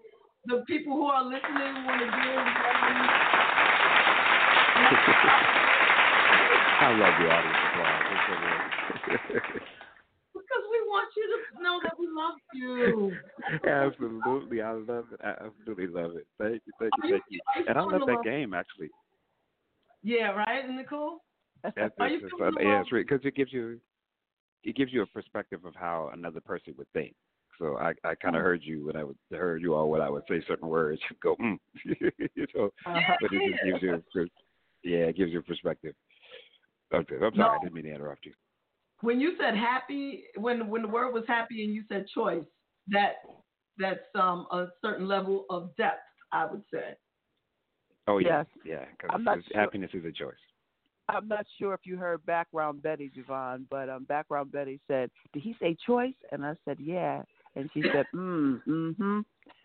the people who are listening want to give um, I love the audience applause. It's so good. because we want you to know that we love you. absolutely, I love it. I absolutely love it. Thank you, thank you, you- thank you. And I love that game actually. Yeah, right, isn't it cool? That's Are you it's, feeling it's, the yeah, it's because it gives you it gives you a perspective of how another person would think. So I, I kind Mm. of heard you when I would heard you all when I would say certain words. You go, mm. you know, Uh-huh. but it just gives you, yeah, it gives you a perspective. Okay, I'm sorry, I didn't mean to interrupt you. When you said happy, when when the word was happy and you said choice, that that's um a certain level of depth, I would say. Oh yeah, Yes. yeah, I'm because not sure. happiness is a choice. I'm not sure if you heard background Betty, JaVonne, but um, background Betty said, "Did he say choice?" And I said, "Yeah." And she said, "Mm, mm-hmm."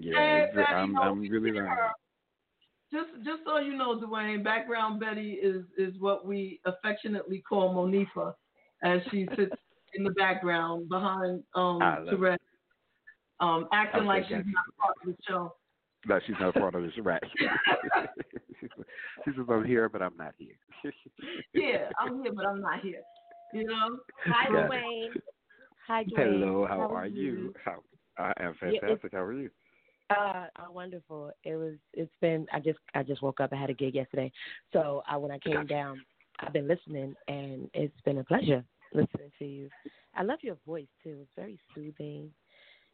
yeah, Hey, I'm I'm really hear learning. Just just so you know, DeWayne, background Betty is is what we affectionately call Monifa, as she sits in the background behind um I love it. Terez, um acting like she's got you. not part of the show. No, she's not part of this, right? she says I'm here, but I'm not here. Yeah, I'm here, but I'm not here. You know. Hi, it. DeWayne. Hi, DeWayne. Hello, how, How are you? How I am Yeah, fantastic. how are you? Uh, uh, wonderful. It was. It's been. I just. I just woke up. I had a gig yesterday, so I when I came down, I've been listening, and it's been a pleasure listening to you. I love your voice too. It's very soothing,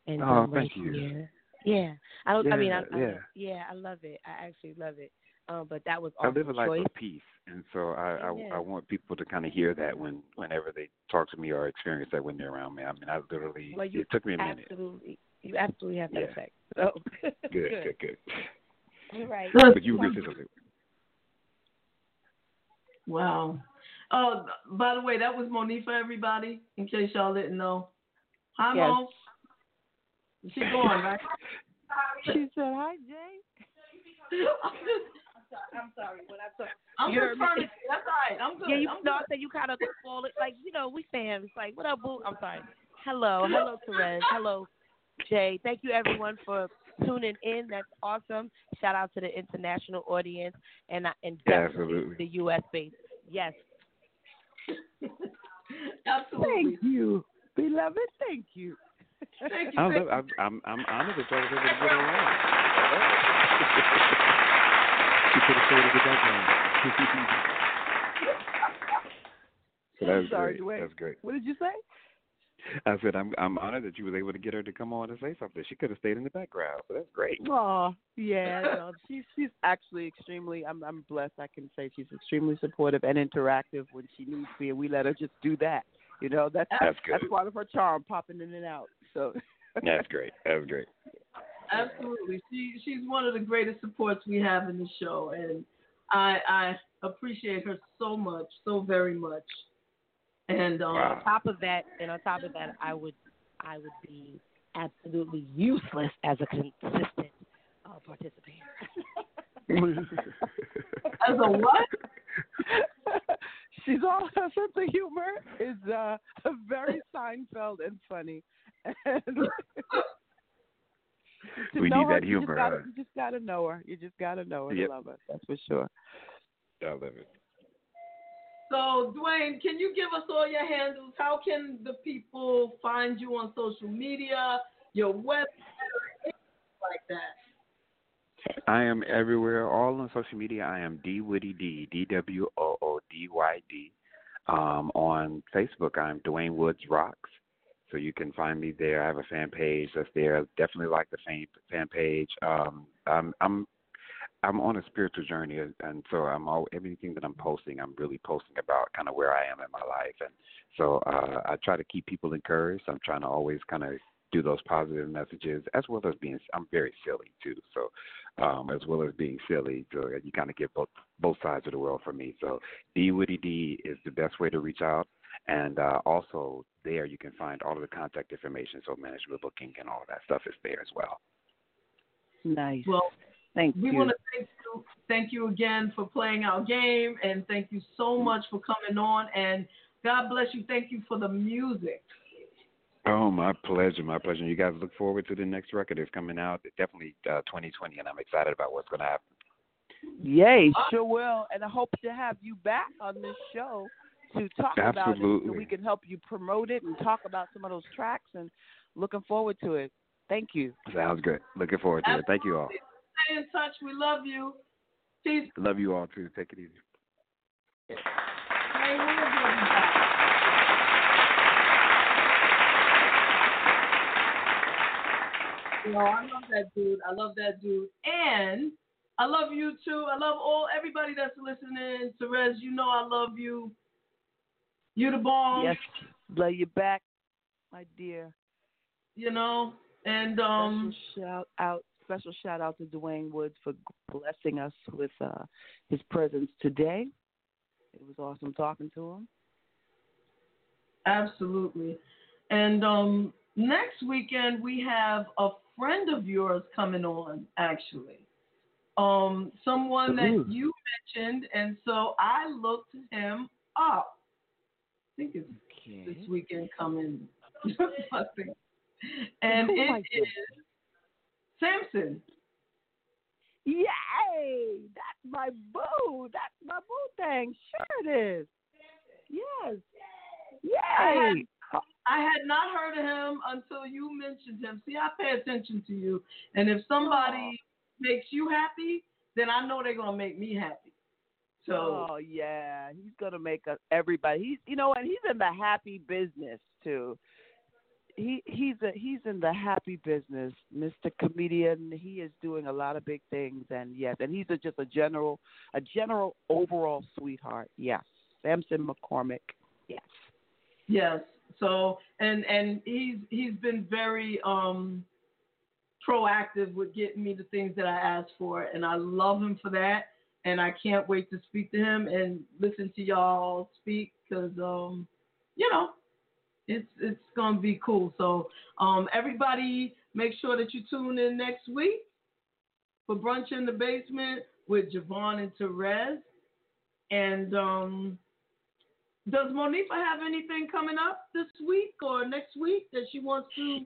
and Oh, thank you. here. Yeah. I don't. I mean, I, Yeah, I, yeah. yeah. I love it. I actually love it. Um, but that was I live a life choice. of peace, and so I, Amen. I I want people to kind of hear that when whenever they talk to me or experience that when they're around me. I mean, I literally Well, you it took me a minute. absolutely. You absolutely have that Yeah. effect. So Good, good, good. All right. But you were gonna say something. Wow. Oh, by the way, that was Monifa, everybody. In case y'all didn't know. Hi, Yes. Mo. She gone, right? She said, "Hi, Jay." I'm sorry. I'm sorry. When I talk, I'm You just heard me? That's all right. I'm good. Yeah, you I'm know, good. I said you kind of fall it. Like, you know, we fans. Like, what up, boo? I'm sorry. Hello. Hello, Terez. Hello, Jay. Thank you, everyone, for tuning in. That's awesome. Shout out to the international audience and, and definitely Absolutely. the U.S. base. Yes. Absolutely. Thank you, beloved. Thank you. Thank I love, I'm, I'm I'm honored that y'all was able to get she could have shade of the background. so that's Sorry, great. DeWayne. That's great. What did you say? I said I'm I'm honored that you was able to get her to come on and say something. She could have stayed in the background, so that's great. Oh, yeah. No, she's she's actually extremely. I'm I'm blessed. I can say she's extremely supportive and interactive when she needs to and we let her just do that. You know, that's That's good. that's part of her charm, popping in and out. So That's great. That was great. Absolutely. She she's one of the greatest supports we have in the show and I I appreciate her so much, so very much. And um on top of that, and on top of that, I would, I would be absolutely useless as a consistent uh, participator. as a what? she's all her sense of humor is uh very Seinfeld and funny. And to We know need her, that you humor, Just gotta, you just gotta know her. You just gotta know her Yep. to love her. That's for sure. I love it. So DeWayne, can you give us all your handles? How can the people find you on social media, your website, or anything like that? I am everywhere, all on social media. I am D Woody D, D W O O D Y D. Um, on Facebook, I'm DeWayne Woods Rocks. So you can find me there. I have a fan page that's there. Definitely like the fan fan page. Um, I'm I'm I'm on a spiritual journey, and so I'm all everything that I'm posting. I'm really posting about kind of where I am in my life, and so uh, I try to keep people encouraged. I'm trying to always kind of do those positive messages, as well as being. I'm very silly too, so um, as well as being silly, so you kind of get both both sides of the world for me. So D Woody D is the best way to reach out, and uh, also there you can find all of the contact information. So management booking and all of that stuff is there as well. Nice. Well, thank we you. We want to thank you, thank you again for playing our game, and thank you so much for coming on. And God bless you. Thank you for the music. Oh, my pleasure, my pleasure. You guys look forward to the next record that's coming out. It's definitely uh, 2020, and I'm excited about what's going to happen. Yay, sure will. And I hope to have you back on this show to talk about it so we can help you promote it and talk about some of those tracks and looking forward to it. Thank you. Sounds good. Looking forward to it. Thank you all. Stay in touch. We love you. Peace. Love you all too. Take it easy. Hey, we'll be back. Know, I love that dude. I love that dude. And I love you too. I love all everybody that's listening. Terez, you know I love you. You the bomb. Yes, love you back, my dear. You know, and um, special shout out, special shout out to DeWayne Woods for blessing us with uh, his presence today. It was awesome talking to him. Absolutely. And um, next weekend we have a friend of yours coming on, actually. Um, someone that Ooh. you mentioned, and so I looked him up. I think it's this weekend coming. and I it is Samson. Yay! That's my boo. That's my boo thing. Sure it is. Yes. Yay! I had not heard of him until you mentioned him. See, I pay attention to you, and if somebody makes you happy, then I know they're gonna make me happy. So oh yeah, he's gonna make us everybody. He's you know, and he's in the happy business too. He he's a he's in the happy business, Mr. Comedian. He is doing a lot of big things, and yes, and he's a, just a general a general overall sweetheart. Yes, Samson McCormick. Yes. yes, so and and he's he's been very um proactive with getting me the things that I asked for, and I love him for that. And I can't wait to speak to him and listen to y'all speak because um you know it's it's gonna be cool. So um everybody make sure that you tune in next week for brunch in the basement with JaVonne and Terez. And um, does Monifa have anything coming up this week or next week that she wants to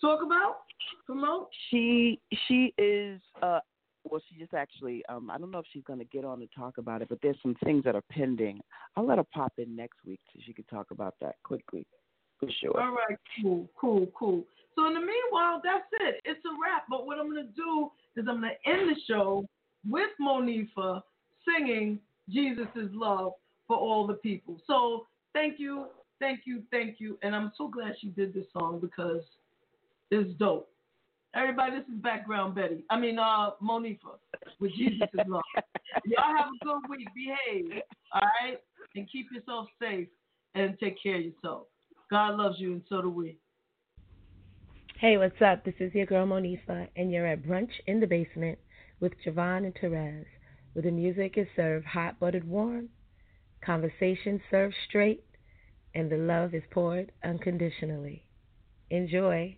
talk about, promote? She she is uh well she just actually um I don't know if she's gonna get on to talk about it, but there's some things that are pending. I'll let her pop in next week so she can talk about that quickly. For sure. All right, cool, cool, cool. So in the meanwhile, that's it. It's a wrap. But what I'm gonna do is I'm gonna end the show with Monifa singing Jesus is Love for all the people. So thank you, thank you, thank you. And I'm so glad she did this song because it's dope. Everybody, this is background Betty. I mean, uh, Monifa with Jesus is Love. Y'all have a good week. Behave, all right, and keep yourself safe and take care of yourself. God loves you, and so do we. Hey, what's up? This is your girl Monifa, and you're at Brunch in the Basement with JaVonne and Terez, where the music is served hot, buttered, warm, conversation served straight, and the love is poured unconditionally. Enjoy.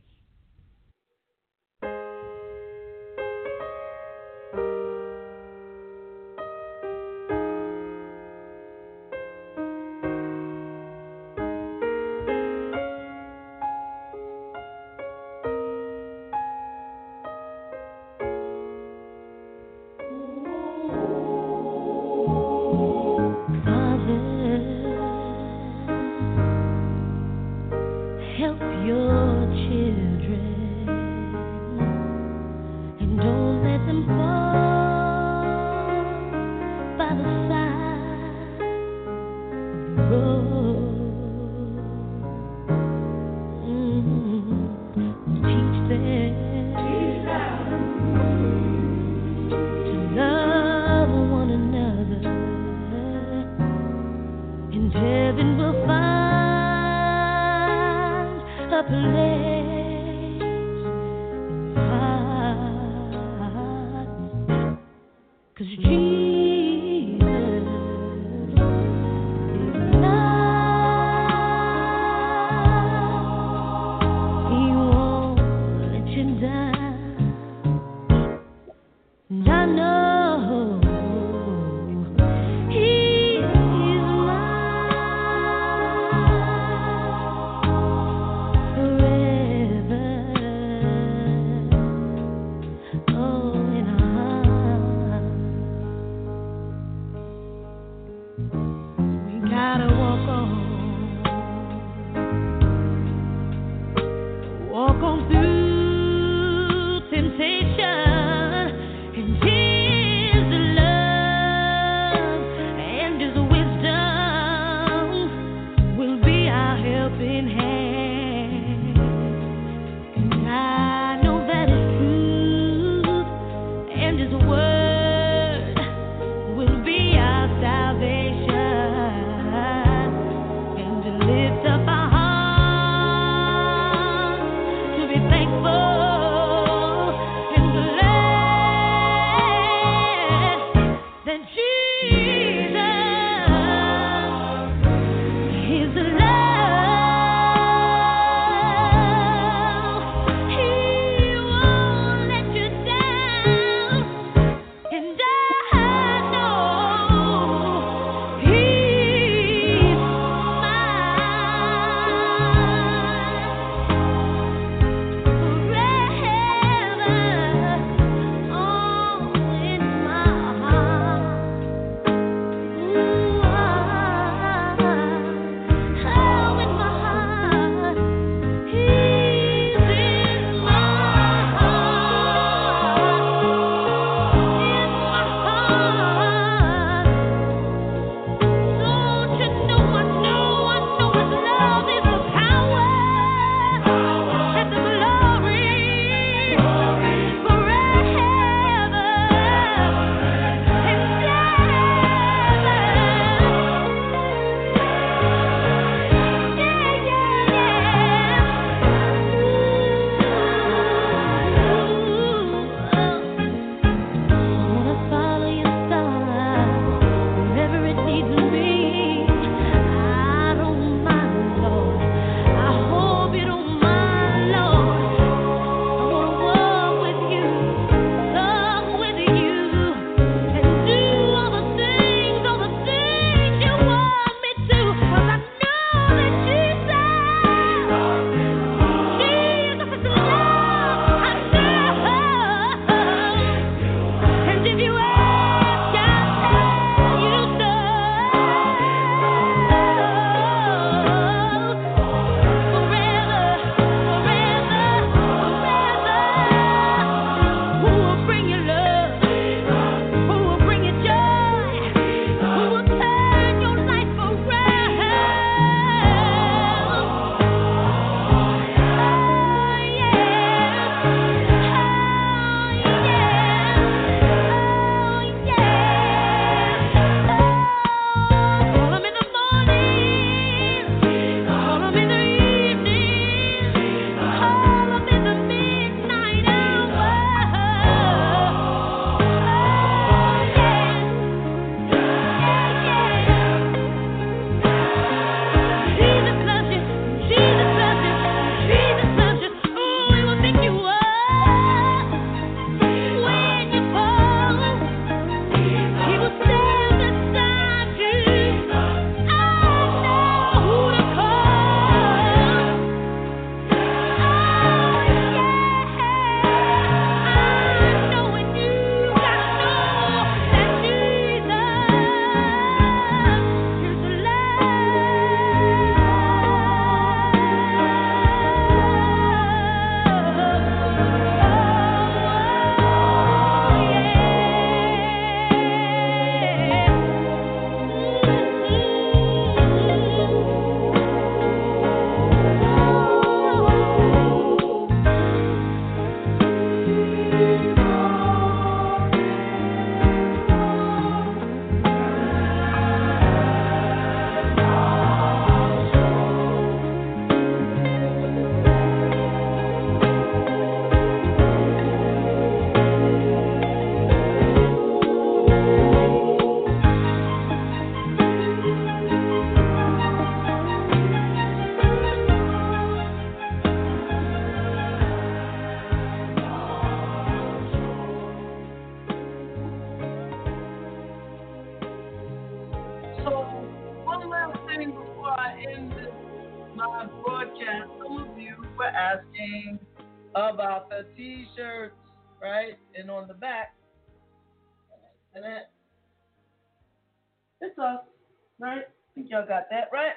Y'all got that, right?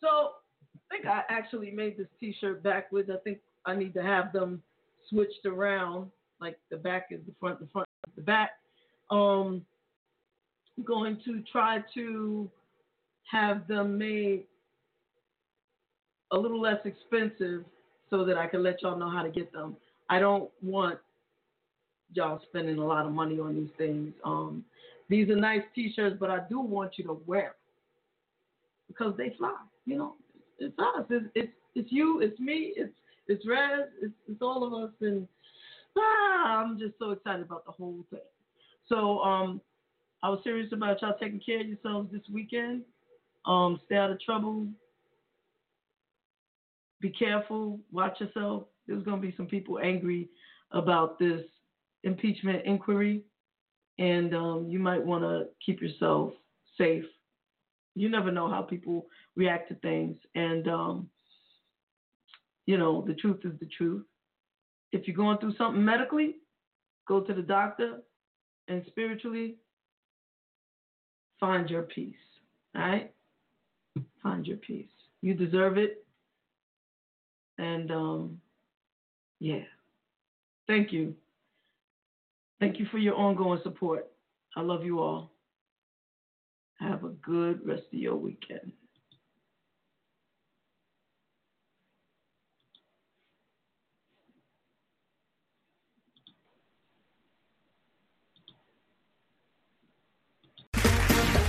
So I think I actually made this t-shirt backwards. I think I need to have them switched around, like the back is the front, the front is the back. Um, I'm going to try to have them made a little less expensive so that I can let y'all know how to get them. I don't want y'all spending a lot of money on these things. Um, these are nice t-shirts, but I do want you to wear because they fly. You know, it's us. It's it's, it's you. It's me. It's it's Rez. It's, it's all of us. And ah, I'm just so excited about the whole thing. So um, I was serious about y'all taking care of yourselves this weekend. Um, stay out of trouble. Be careful. Watch yourself. There's to be some people angry about this impeachment inquiry, and um, you might want to keep yourself safe. You never know how people react to things, and um, you know the truth is the truth. If you're going through something medically, go to the doctor, and spiritually, find your peace. All right, find your peace. You deserve it, and um, yeah, thank you. Thank you for your ongoing support. I love you all. Have a good rest of your weekend.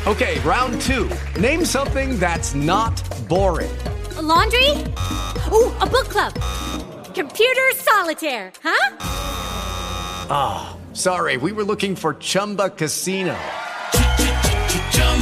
Okay, round two. Name something that's not boring. A laundry? Ooh, a book club. Computer solitaire, huh? Ah, sorry, we were looking for Chumba Casino.